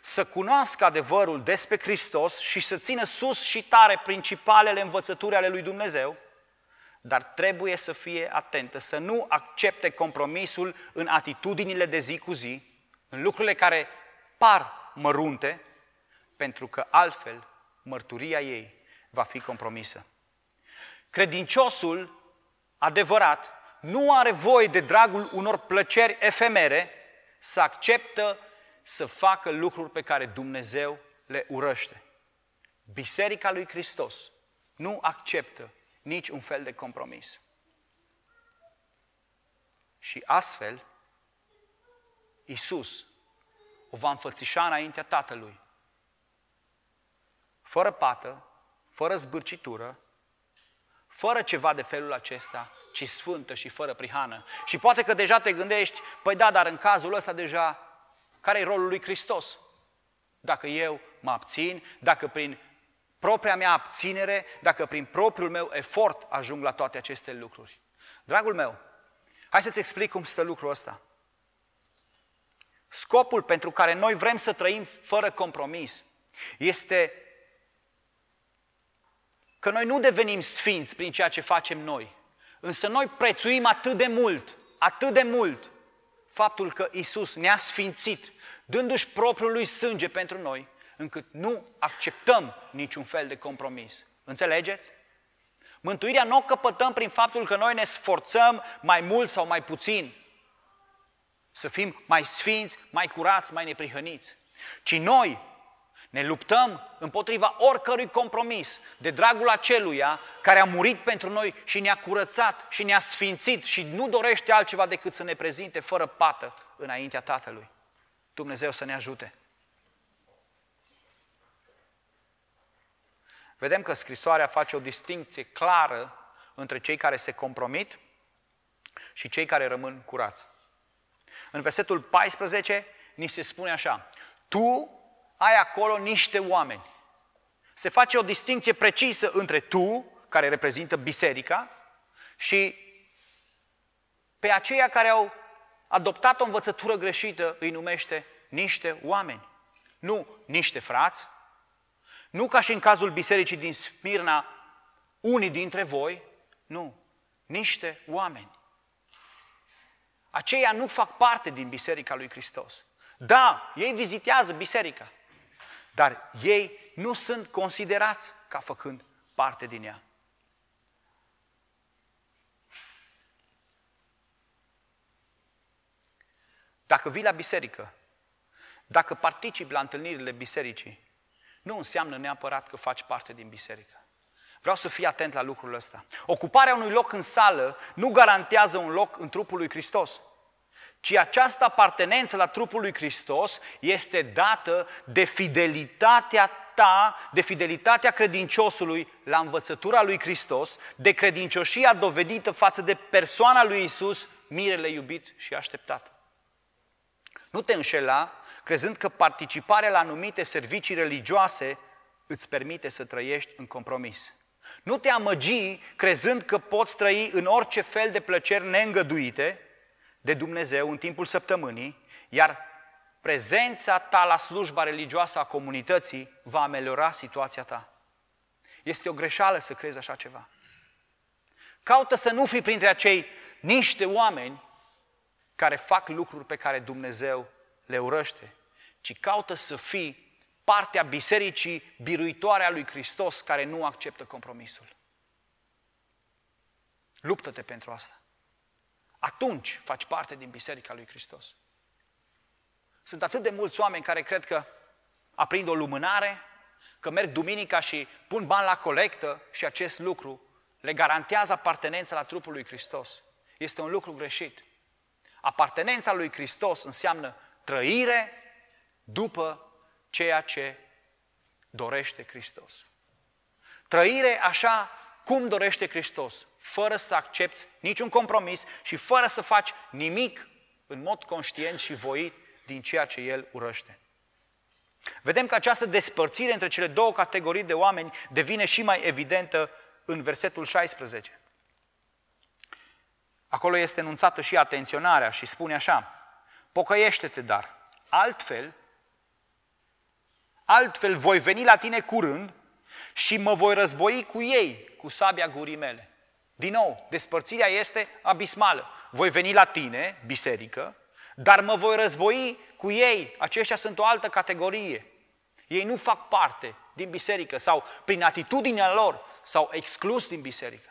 să cunoască adevărul despre Hristos și să țină sus și tare principalele învățături ale lui Dumnezeu, dar trebuie să fie atentă, să nu accepte compromisul în atitudinile de zi cu zi, în lucrurile care par mărunte, pentru că altfel mărturia ei va fi compromisă. Credinciosul adevărat nu are voie de dragul unor plăceri efemere să acceptă să facă lucruri pe care Dumnezeu le urăște. Biserica lui Hristos nu acceptă nici un fel de compromis. Și astfel, Isus o va înfățișa înaintea Tatălui, fără pată, fără zbârcitură, fără ceva de felul acesta, ci sfântă și fără prihană. Și poate că deja te gândești, păi da, dar în cazul ăsta deja, care e rolul lui Hristos? Dacă eu mă abțin, dacă prin propria mea abținere, dacă prin propriul meu efort ajung la toate aceste lucruri. Dragul meu, hai să-ți explic cum stă lucrul ăsta. Scopul pentru care noi vrem să trăim fără compromis este că noi nu devenim sfinți prin ceea ce facem noi, însă noi prețuim atât de mult, atât de mult faptul că Isus ne-a sfințit, dându-și propriul lui sânge pentru noi, încât nu acceptăm niciun fel de compromis. Înțelegeți? Mântuirea nu o căpătăm prin faptul că noi ne sforțăm mai mult sau mai puțin să fim mai sfinți, mai curați, mai neprihăniți, ci noi ne luptăm împotriva oricărui compromis de dragul aceluia care a murit pentru noi și ne-a curățat și ne-a sfințit și nu dorește altceva decât să ne prezinte fără pată înaintea Tatălui. Dumnezeu să ne ajute. Vedem că scrisoarea face o distinție clară între cei care se compromit și cei care rămân curați. În versetul 14 ni se spune așa, tu ai acolo niște oameni. Se face o distinție precisă între tu, care reprezintă biserica, și pe aceia care au adoptat o învățătură greșită îi numește niște oameni. Nu niște frați, nu ca și în cazul bisericii din Smirna, unii dintre voi, nu, niște oameni. Aceia nu fac parte din Biserica lui Hristos. Da, ei vizitează biserica, dar ei nu sunt considerați ca făcând parte din ea. Dacă vii la biserică, dacă participi la întâlnirile bisericii, nu înseamnă neapărat că faci parte din biserică. Vreau să fii atent la lucrul ăsta. Ocuparea unui loc în sală nu garantează un loc în trupul lui Hristos, ci această apartenență la trupul lui Hristos este dată de fidelitatea ta, de fidelitatea credinciosului la învățătura lui Hristos, de credincioșia dovedită față de persoana lui Isus, mirele iubit și așteptat. Nu te înșela crezând că participarea la anumite servicii religioase îți permite să trăiești în compromis. Nu te amăgi crezând că poți trăi în orice fel de plăceri neîngăduite de Dumnezeu în timpul săptămânii, iar prezența ta la slujba religioasă a comunității va ameliora situația ta. Este o greșeală să crezi așa ceva. Caută să nu fii printre acei niște oameni care fac lucruri pe care Dumnezeu le urăște, ci caută să fii partea bisericii biruitoare a lui Hristos care nu acceptă compromisul. Luptă-te pentru asta. Atunci faci parte din biserica lui Hristos. Sunt atât de mulți oameni care cred că aprind o lumânare, că merg duminica și pun bani la colectă și acest lucru le garantează apartenența la trupul lui Hristos. Este un lucru greșit. Apartenența lui Hristos înseamnă trăire după ceea ce dorește Hristos. Trăire așa cum dorește Hristos, fără să accepti niciun compromis și fără să faci nimic în mod conștient și voit din ceea ce El urăște. Vedem că această despărțire între cele două categorii de oameni devine și mai evidentă în versetul 16. Acolo este enunțată și atenționarea și spune așa, Pocăiește-te dar, altfel, altfel voi veni la tine curând și mă voi război cu ei, cu sabia gurii mele. Din nou, despărțirea este abismală. Voi veni la tine, biserică, dar mă voi război cu ei. Aceștia sunt o altă categorie. Ei nu fac parte din biserică sau prin atitudinea lor s-au exclus din biserică.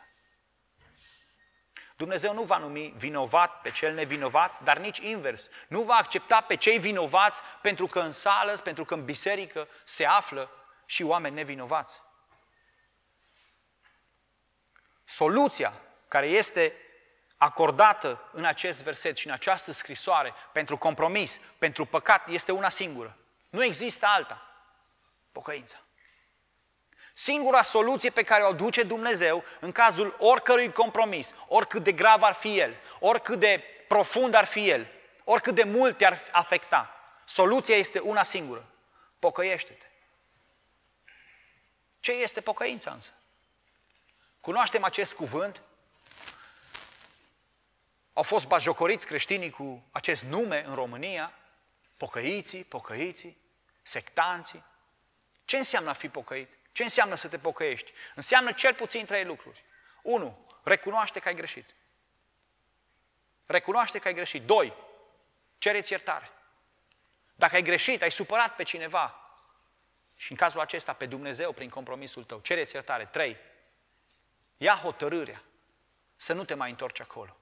Dumnezeu nu va numi vinovat pe cel nevinovat, dar nici invers. Nu va accepta pe cei vinovați pentru că în sală, pentru că în biserică se află și oameni nevinovați. Soluția care este acordată în acest verset și în această scrisoare pentru compromis, pentru păcat, este una singură. Nu există alta. Pocăința. Singura soluție pe care o duce Dumnezeu în cazul oricărui compromis, oricât de grav ar fi el, oricât de profund ar fi el, oricât de mult te-ar afecta, soluția este una singură. Pocăiește-te. Ce este pocăința însă? Cunoaștem acest cuvânt? Au fost bajocoriți creștinii cu acest nume în România? Pocăiții, pocăiții, sectanții. Ce înseamnă a fi pocăit? Ce înseamnă să te pocăiești? Înseamnă cel puțin trei lucruri. Unu, recunoaște că ai greșit. Recunoaște că ai greșit. Doi, cereți iertare. Dacă ai greșit, ai supărat pe cineva și în cazul acesta pe Dumnezeu prin compromisul tău, cereți iertare. Trei, ia hotărârea să nu te mai întorci acolo.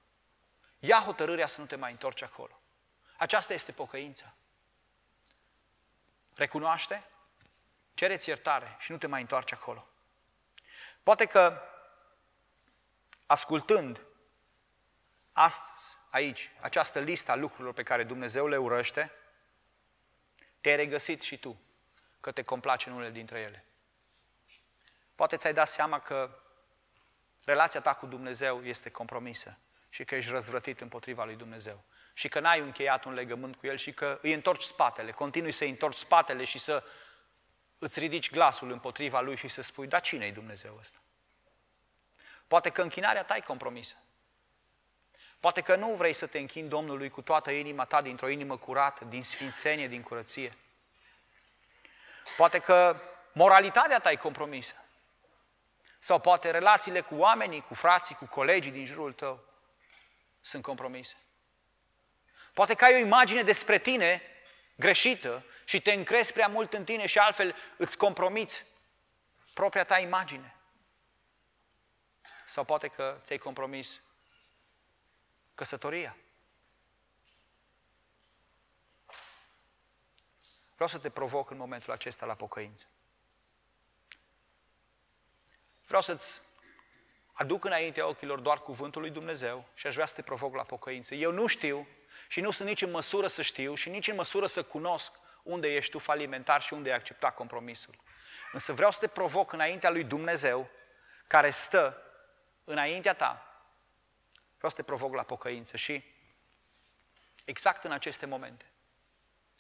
Ia hotărârea să nu te mai întorci acolo. Aceasta este pocăința. Recunoaște, cereți iertare și nu te mai întoarce acolo. Poate că, ascultând astăzi, aici, această listă a lucrurilor pe care Dumnezeu le urăște, te-ai regăsit și tu că te complace în unele dintre ele. Poate ți-ai dat seama că relația ta cu Dumnezeu este compromisă și că ești răzvrătit împotriva lui Dumnezeu și că n-ai încheiat un legământ cu El și că îi întorci spatele, continui să-i întorci spatele și să îți ridici glasul împotriva Lui și să spui, da, cine e Dumnezeu ăsta? Poate că închinarea ta e compromisă. Poate că nu vrei să te închini Domnului cu toată inima ta, dintr-o inimă curată, din sfințenie, din curăție. Poate că moralitatea ta e compromisă. Sau poate relațiile cu oamenii, cu frații, cu colegii din jurul tău sunt compromise. Poate că ai o imagine despre tine greșită și te încrezi prea mult în tine și altfel îți compromiți propria ta imagine. Sau poate că ți-ai compromis căsătoria. Vreau să te provoc în momentul acesta la pocăință. Vreau să-ți aduc înaintea ochilor doar cuvântul lui Dumnezeu și aș vrea să te provoc la pocăință. Eu nu știu și nu sunt nici în măsură să știu și nici în măsură să cunosc unde ești tu falimentar și unde ai acceptat compromisul. Însă vreau să te provoc înaintea lui Dumnezeu, care stă înaintea ta. Vreau să te provoc la pocăință și exact în aceste momente,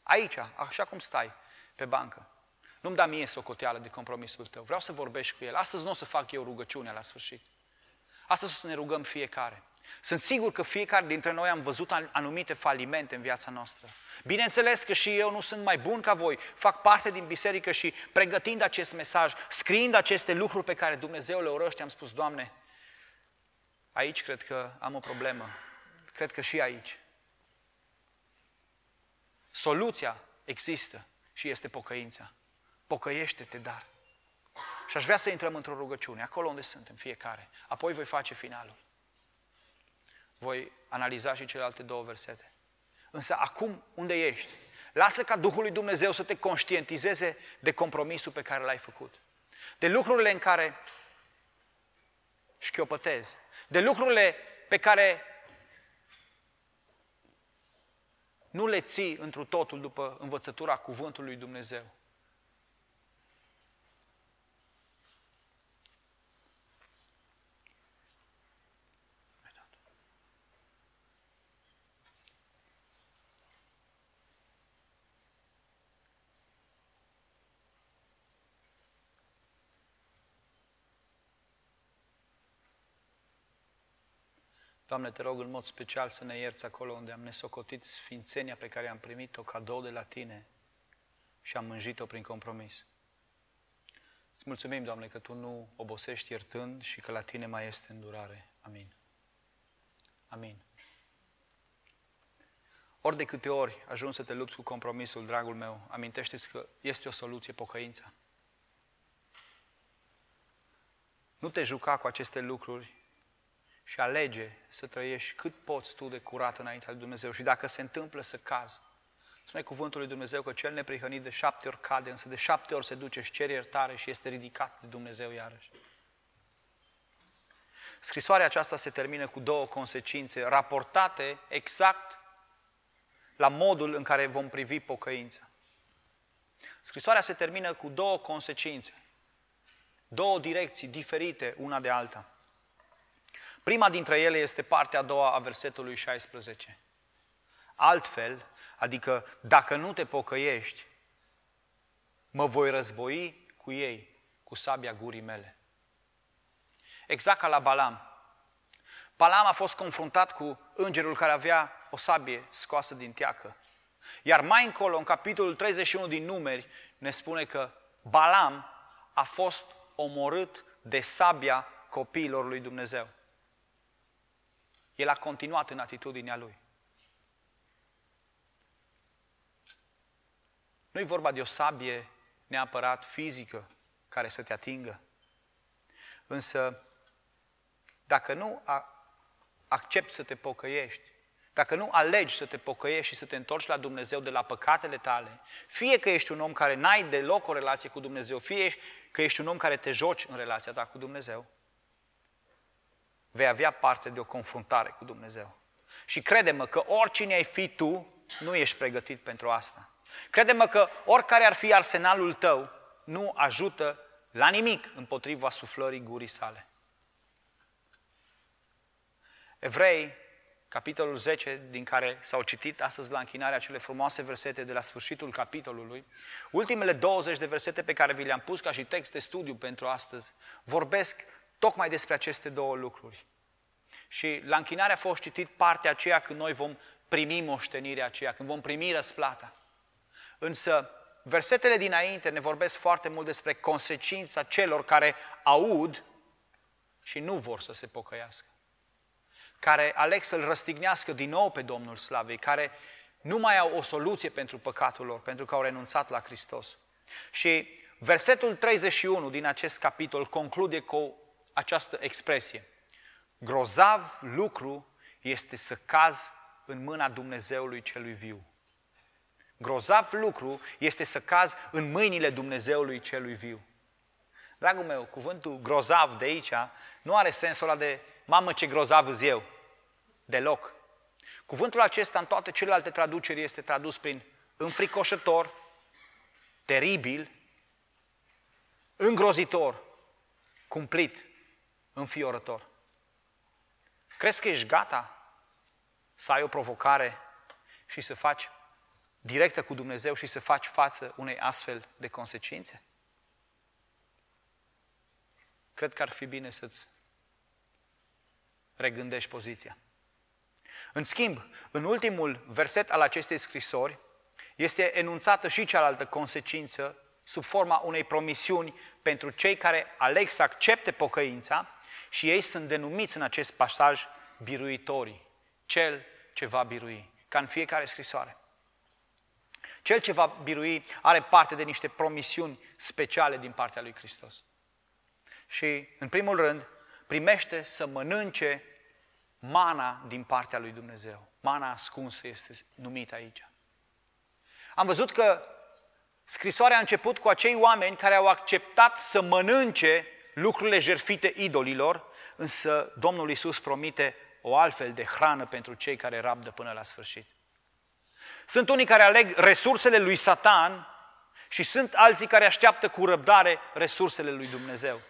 aici, așa cum stai pe bancă, nu-mi da mie socoteală de compromisul tău. Vreau să vorbești cu el. Astăzi nu o să fac eu rugăciunea la sfârșit. Astăzi o să ne rugăm fiecare. Sunt sigur că fiecare dintre noi am văzut anumite falimente în viața noastră. Bineînțeles că și eu nu sunt mai bun ca voi, fac parte din biserică și pregătind acest mesaj, scriind aceste lucruri pe care Dumnezeu le urăște, am spus, Doamne, aici cred că am o problemă. Cred că și aici. Soluția există și este pocăința. Pocăiește-te, dar. Și aș vrea să intrăm într-o rugăciune, acolo unde suntem, fiecare. Apoi voi face finalul. Voi analiza și celelalte două versete. Însă acum, unde ești? Lasă ca Duhul lui Dumnezeu să te conștientizeze de compromisul pe care l-ai făcut. De lucrurile în care șchiopătezi. De lucrurile pe care nu le ții întru totul după învățătura cuvântului lui Dumnezeu. Doamne, te rog în mod special să ne ierți acolo unde am nesocotit sfințenia pe care am primit-o cadou de la Tine și am mânjit-o prin compromis. Îți mulțumim, Doamne, că Tu nu obosești iertând și că la Tine mai este îndurare. Amin. Amin. Ori de câte ori ajungi să te lupți cu compromisul, dragul meu, amintește-ți că este o soluție pocăința. Nu te juca cu aceste lucruri și alege să trăiești cât poți tu de curat înaintea lui Dumnezeu. Și dacă se întâmplă să cazi, spune cuvântul lui Dumnezeu că cel neprihănit de șapte ori cade, însă de șapte ori se duce și cere iertare și este ridicat de Dumnezeu iarăși. Scrisoarea aceasta se termină cu două consecințe raportate exact la modul în care vom privi pocăința. Scrisoarea se termină cu două consecințe, două direcții diferite una de alta. Prima dintre ele este partea a doua a versetului 16. Altfel, adică dacă nu te pocăiești, mă voi război cu ei, cu sabia gurii mele. Exact ca la Balam. Balam a fost confruntat cu îngerul care avea o sabie scoasă din teacă. Iar mai încolo, în capitolul 31 din numeri, ne spune că Balam a fost omorât de sabia copiilor lui Dumnezeu. El a continuat în atitudinea lui. Nu e vorba de o sabie neapărat fizică care să te atingă. Însă, dacă nu accepti să te pocăiești, dacă nu alegi să te pocăiești și să te întorci la Dumnezeu de la păcatele tale, fie că ești un om care n-ai deloc o relație cu Dumnezeu, fie că ești un om care te joci în relația ta cu Dumnezeu, vei avea parte de o confruntare cu Dumnezeu. Și crede-mă că oricine ai fi tu, nu ești pregătit pentru asta. Crede-mă că oricare ar fi arsenalul tău, nu ajută la nimic împotriva suflării gurii sale. Evrei, capitolul 10, din care s-au citit astăzi la închinarea cele frumoase versete de la sfârșitul capitolului, ultimele 20 de versete pe care vi le-am pus ca și text de studiu pentru astăzi, vorbesc tocmai despre aceste două lucruri. Și la închinare a fost citit partea aceea când noi vom primi moștenirea aceea, când vom primi răsplata. Însă, versetele dinainte ne vorbesc foarte mult despre consecința celor care aud și nu vor să se pocăiască. Care aleg să-L răstignească din nou pe Domnul Slavei, care nu mai au o soluție pentru păcatul lor, pentru că au renunțat la Hristos. Și versetul 31 din acest capitol conclude cu această expresie. Grozav lucru este să caz în mâna Dumnezeului celui viu. Grozav lucru este să caz în mâinile Dumnezeului celui viu. Dragul meu, cuvântul grozav de aici nu are sensul ăla de mamă ce grozav eu. Deloc. Cuvântul acesta în toate celelalte traduceri este tradus prin înfricoșător, teribil, îngrozitor, cumplit, înfiorător. Crezi că ești gata să ai o provocare și să faci directă cu Dumnezeu și să faci față unei astfel de consecințe? Cred că ar fi bine să-ți regândești poziția. În schimb, în ultimul verset al acestei scrisori, este enunțată și cealaltă consecință sub forma unei promisiuni pentru cei care aleg să accepte pocăința și ei sunt denumiți în acest pasaj biruitorii, cel ce va birui, ca în fiecare scrisoare. Cel ce va birui are parte de niște promisiuni speciale din partea lui Hristos. Și, în primul rând, primește să mănânce mana din partea lui Dumnezeu. Mana ascunsă este numită aici. Am văzut că scrisoarea a început cu acei oameni care au acceptat să mănânce lucrurile jerfite idolilor, însă Domnul Isus promite o altfel de hrană pentru cei care rabdă până la sfârșit. Sunt unii care aleg resursele lui Satan și sunt alții care așteaptă cu răbdare resursele lui Dumnezeu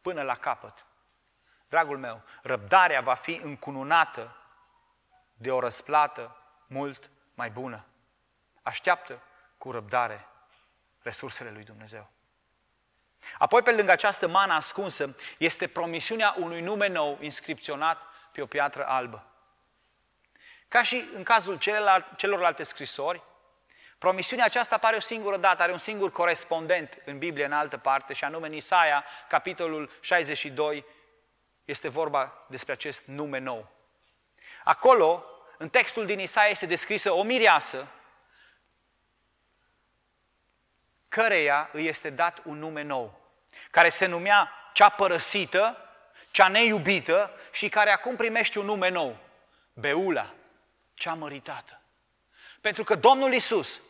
până la capăt. Dragul meu, răbdarea va fi încununată de o răsplată mult mai bună. Așteaptă cu răbdare resursele lui Dumnezeu. Apoi, pe lângă această mană ascunsă, este promisiunea unui nume nou inscripționat pe o piatră albă. Ca și în cazul celorlalte scrisori, promisiunea aceasta apare o singură dată, are un singur corespondent în Biblie în altă parte, și anume în Isaia, capitolul 62, este vorba despre acest nume nou. Acolo, în textul din Isaia, este descrisă o mireasă căreia îi este dat un nume nou, care se numea cea părăsită, cea neiubită și care acum primește un nume nou, Beula, cea măritată. Pentru că Domnul Isus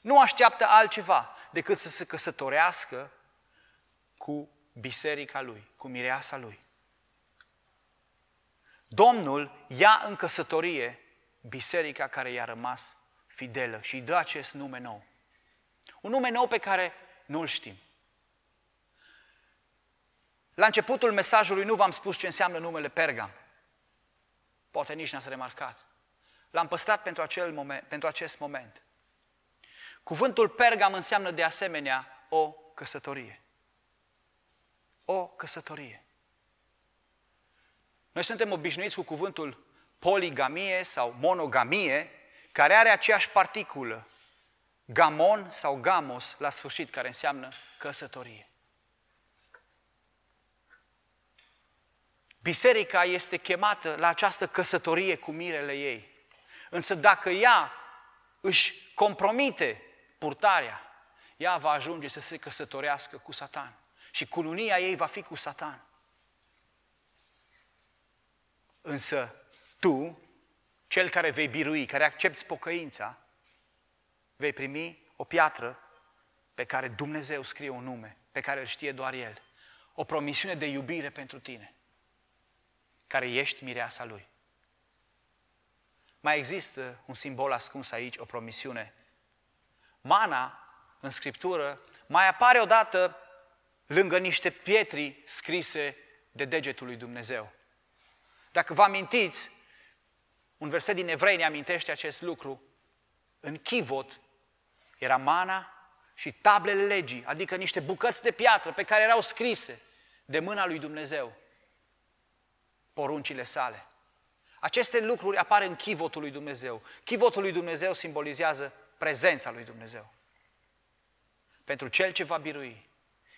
nu așteaptă altceva decât să se căsătorească cu biserica lui, cu mireasa lui. Domnul ia în căsătorie biserica care i-a rămas fidelă și îi dă acest nume nou. Un nume nou pe care nu-l știm. La începutul mesajului nu v-am spus ce înseamnă numele Pergam. Poate nici n-ați remarcat. L-am păstrat pentru, acel moment, pentru acest moment. Cuvântul Pergam înseamnă de asemenea o căsătorie. O căsătorie. Noi suntem obișnuiți cu cuvântul poligamie sau monogamie, care are aceeași particulă, gamon sau gamos la sfârșit, care înseamnă căsătorie. Biserica este chemată la această căsătorie cu mirele ei. Însă dacă ea își compromite purtarea, ea va ajunge să se căsătorească cu Satan. Și cununia ei va fi cu Satan. Însă tu, cel care vei birui, care accepti pocăința, vei primi o piatră pe care Dumnezeu scrie un nume, pe care îl știe doar El. O promisiune de iubire pentru tine, care ești mireasa Lui. Mai există un simbol ascuns aici, o promisiune. Mana, în Scriptură, mai apare odată lângă niște pietri scrise de degetul lui Dumnezeu. Dacă vă amintiți, un verset din Evrei ne amintește acest lucru. În chivot era mana și tablele legii, adică niște bucăți de piatră pe care erau scrise de mâna lui Dumnezeu poruncile sale. Aceste lucruri apar în chivotul lui Dumnezeu. Chivotul lui Dumnezeu simbolizează prezența lui Dumnezeu. Pentru cel ce va birui,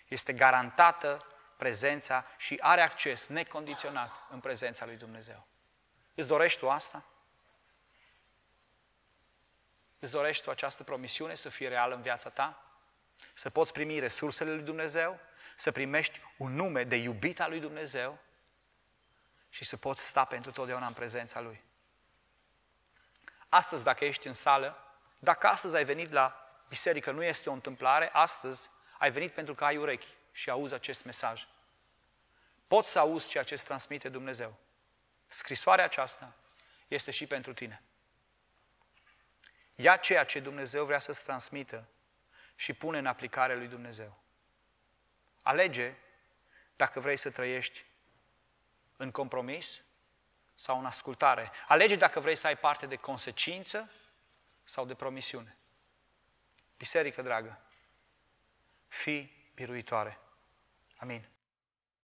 este garantată prezența și are acces necondiționat în prezența lui Dumnezeu. Îți dorești tu asta? Îți dorești tu această promisiune să fie reală în viața ta? Să poți primi resursele lui Dumnezeu? Să primești un nume de iubit al lui Dumnezeu? Și să poți sta pentru totdeauna în prezența Lui. Astăzi, dacă ești în sală, dacă astăzi ai venit la biserică, nu este o întâmplare, astăzi ai venit pentru că ai urechi și auzi acest mesaj. Poți să auzi ceea ce îți transmite Dumnezeu. Scrisoarea aceasta este și pentru tine. Ia ceea ce Dumnezeu vrea să-ți transmită și pune în aplicare lui Dumnezeu. Alege dacă vrei să trăiești în compromis sau în ascultare. Alege dacă vrei să ai parte de consecință sau de promisiune. Biserică dragă, fii biruitoare. Amin.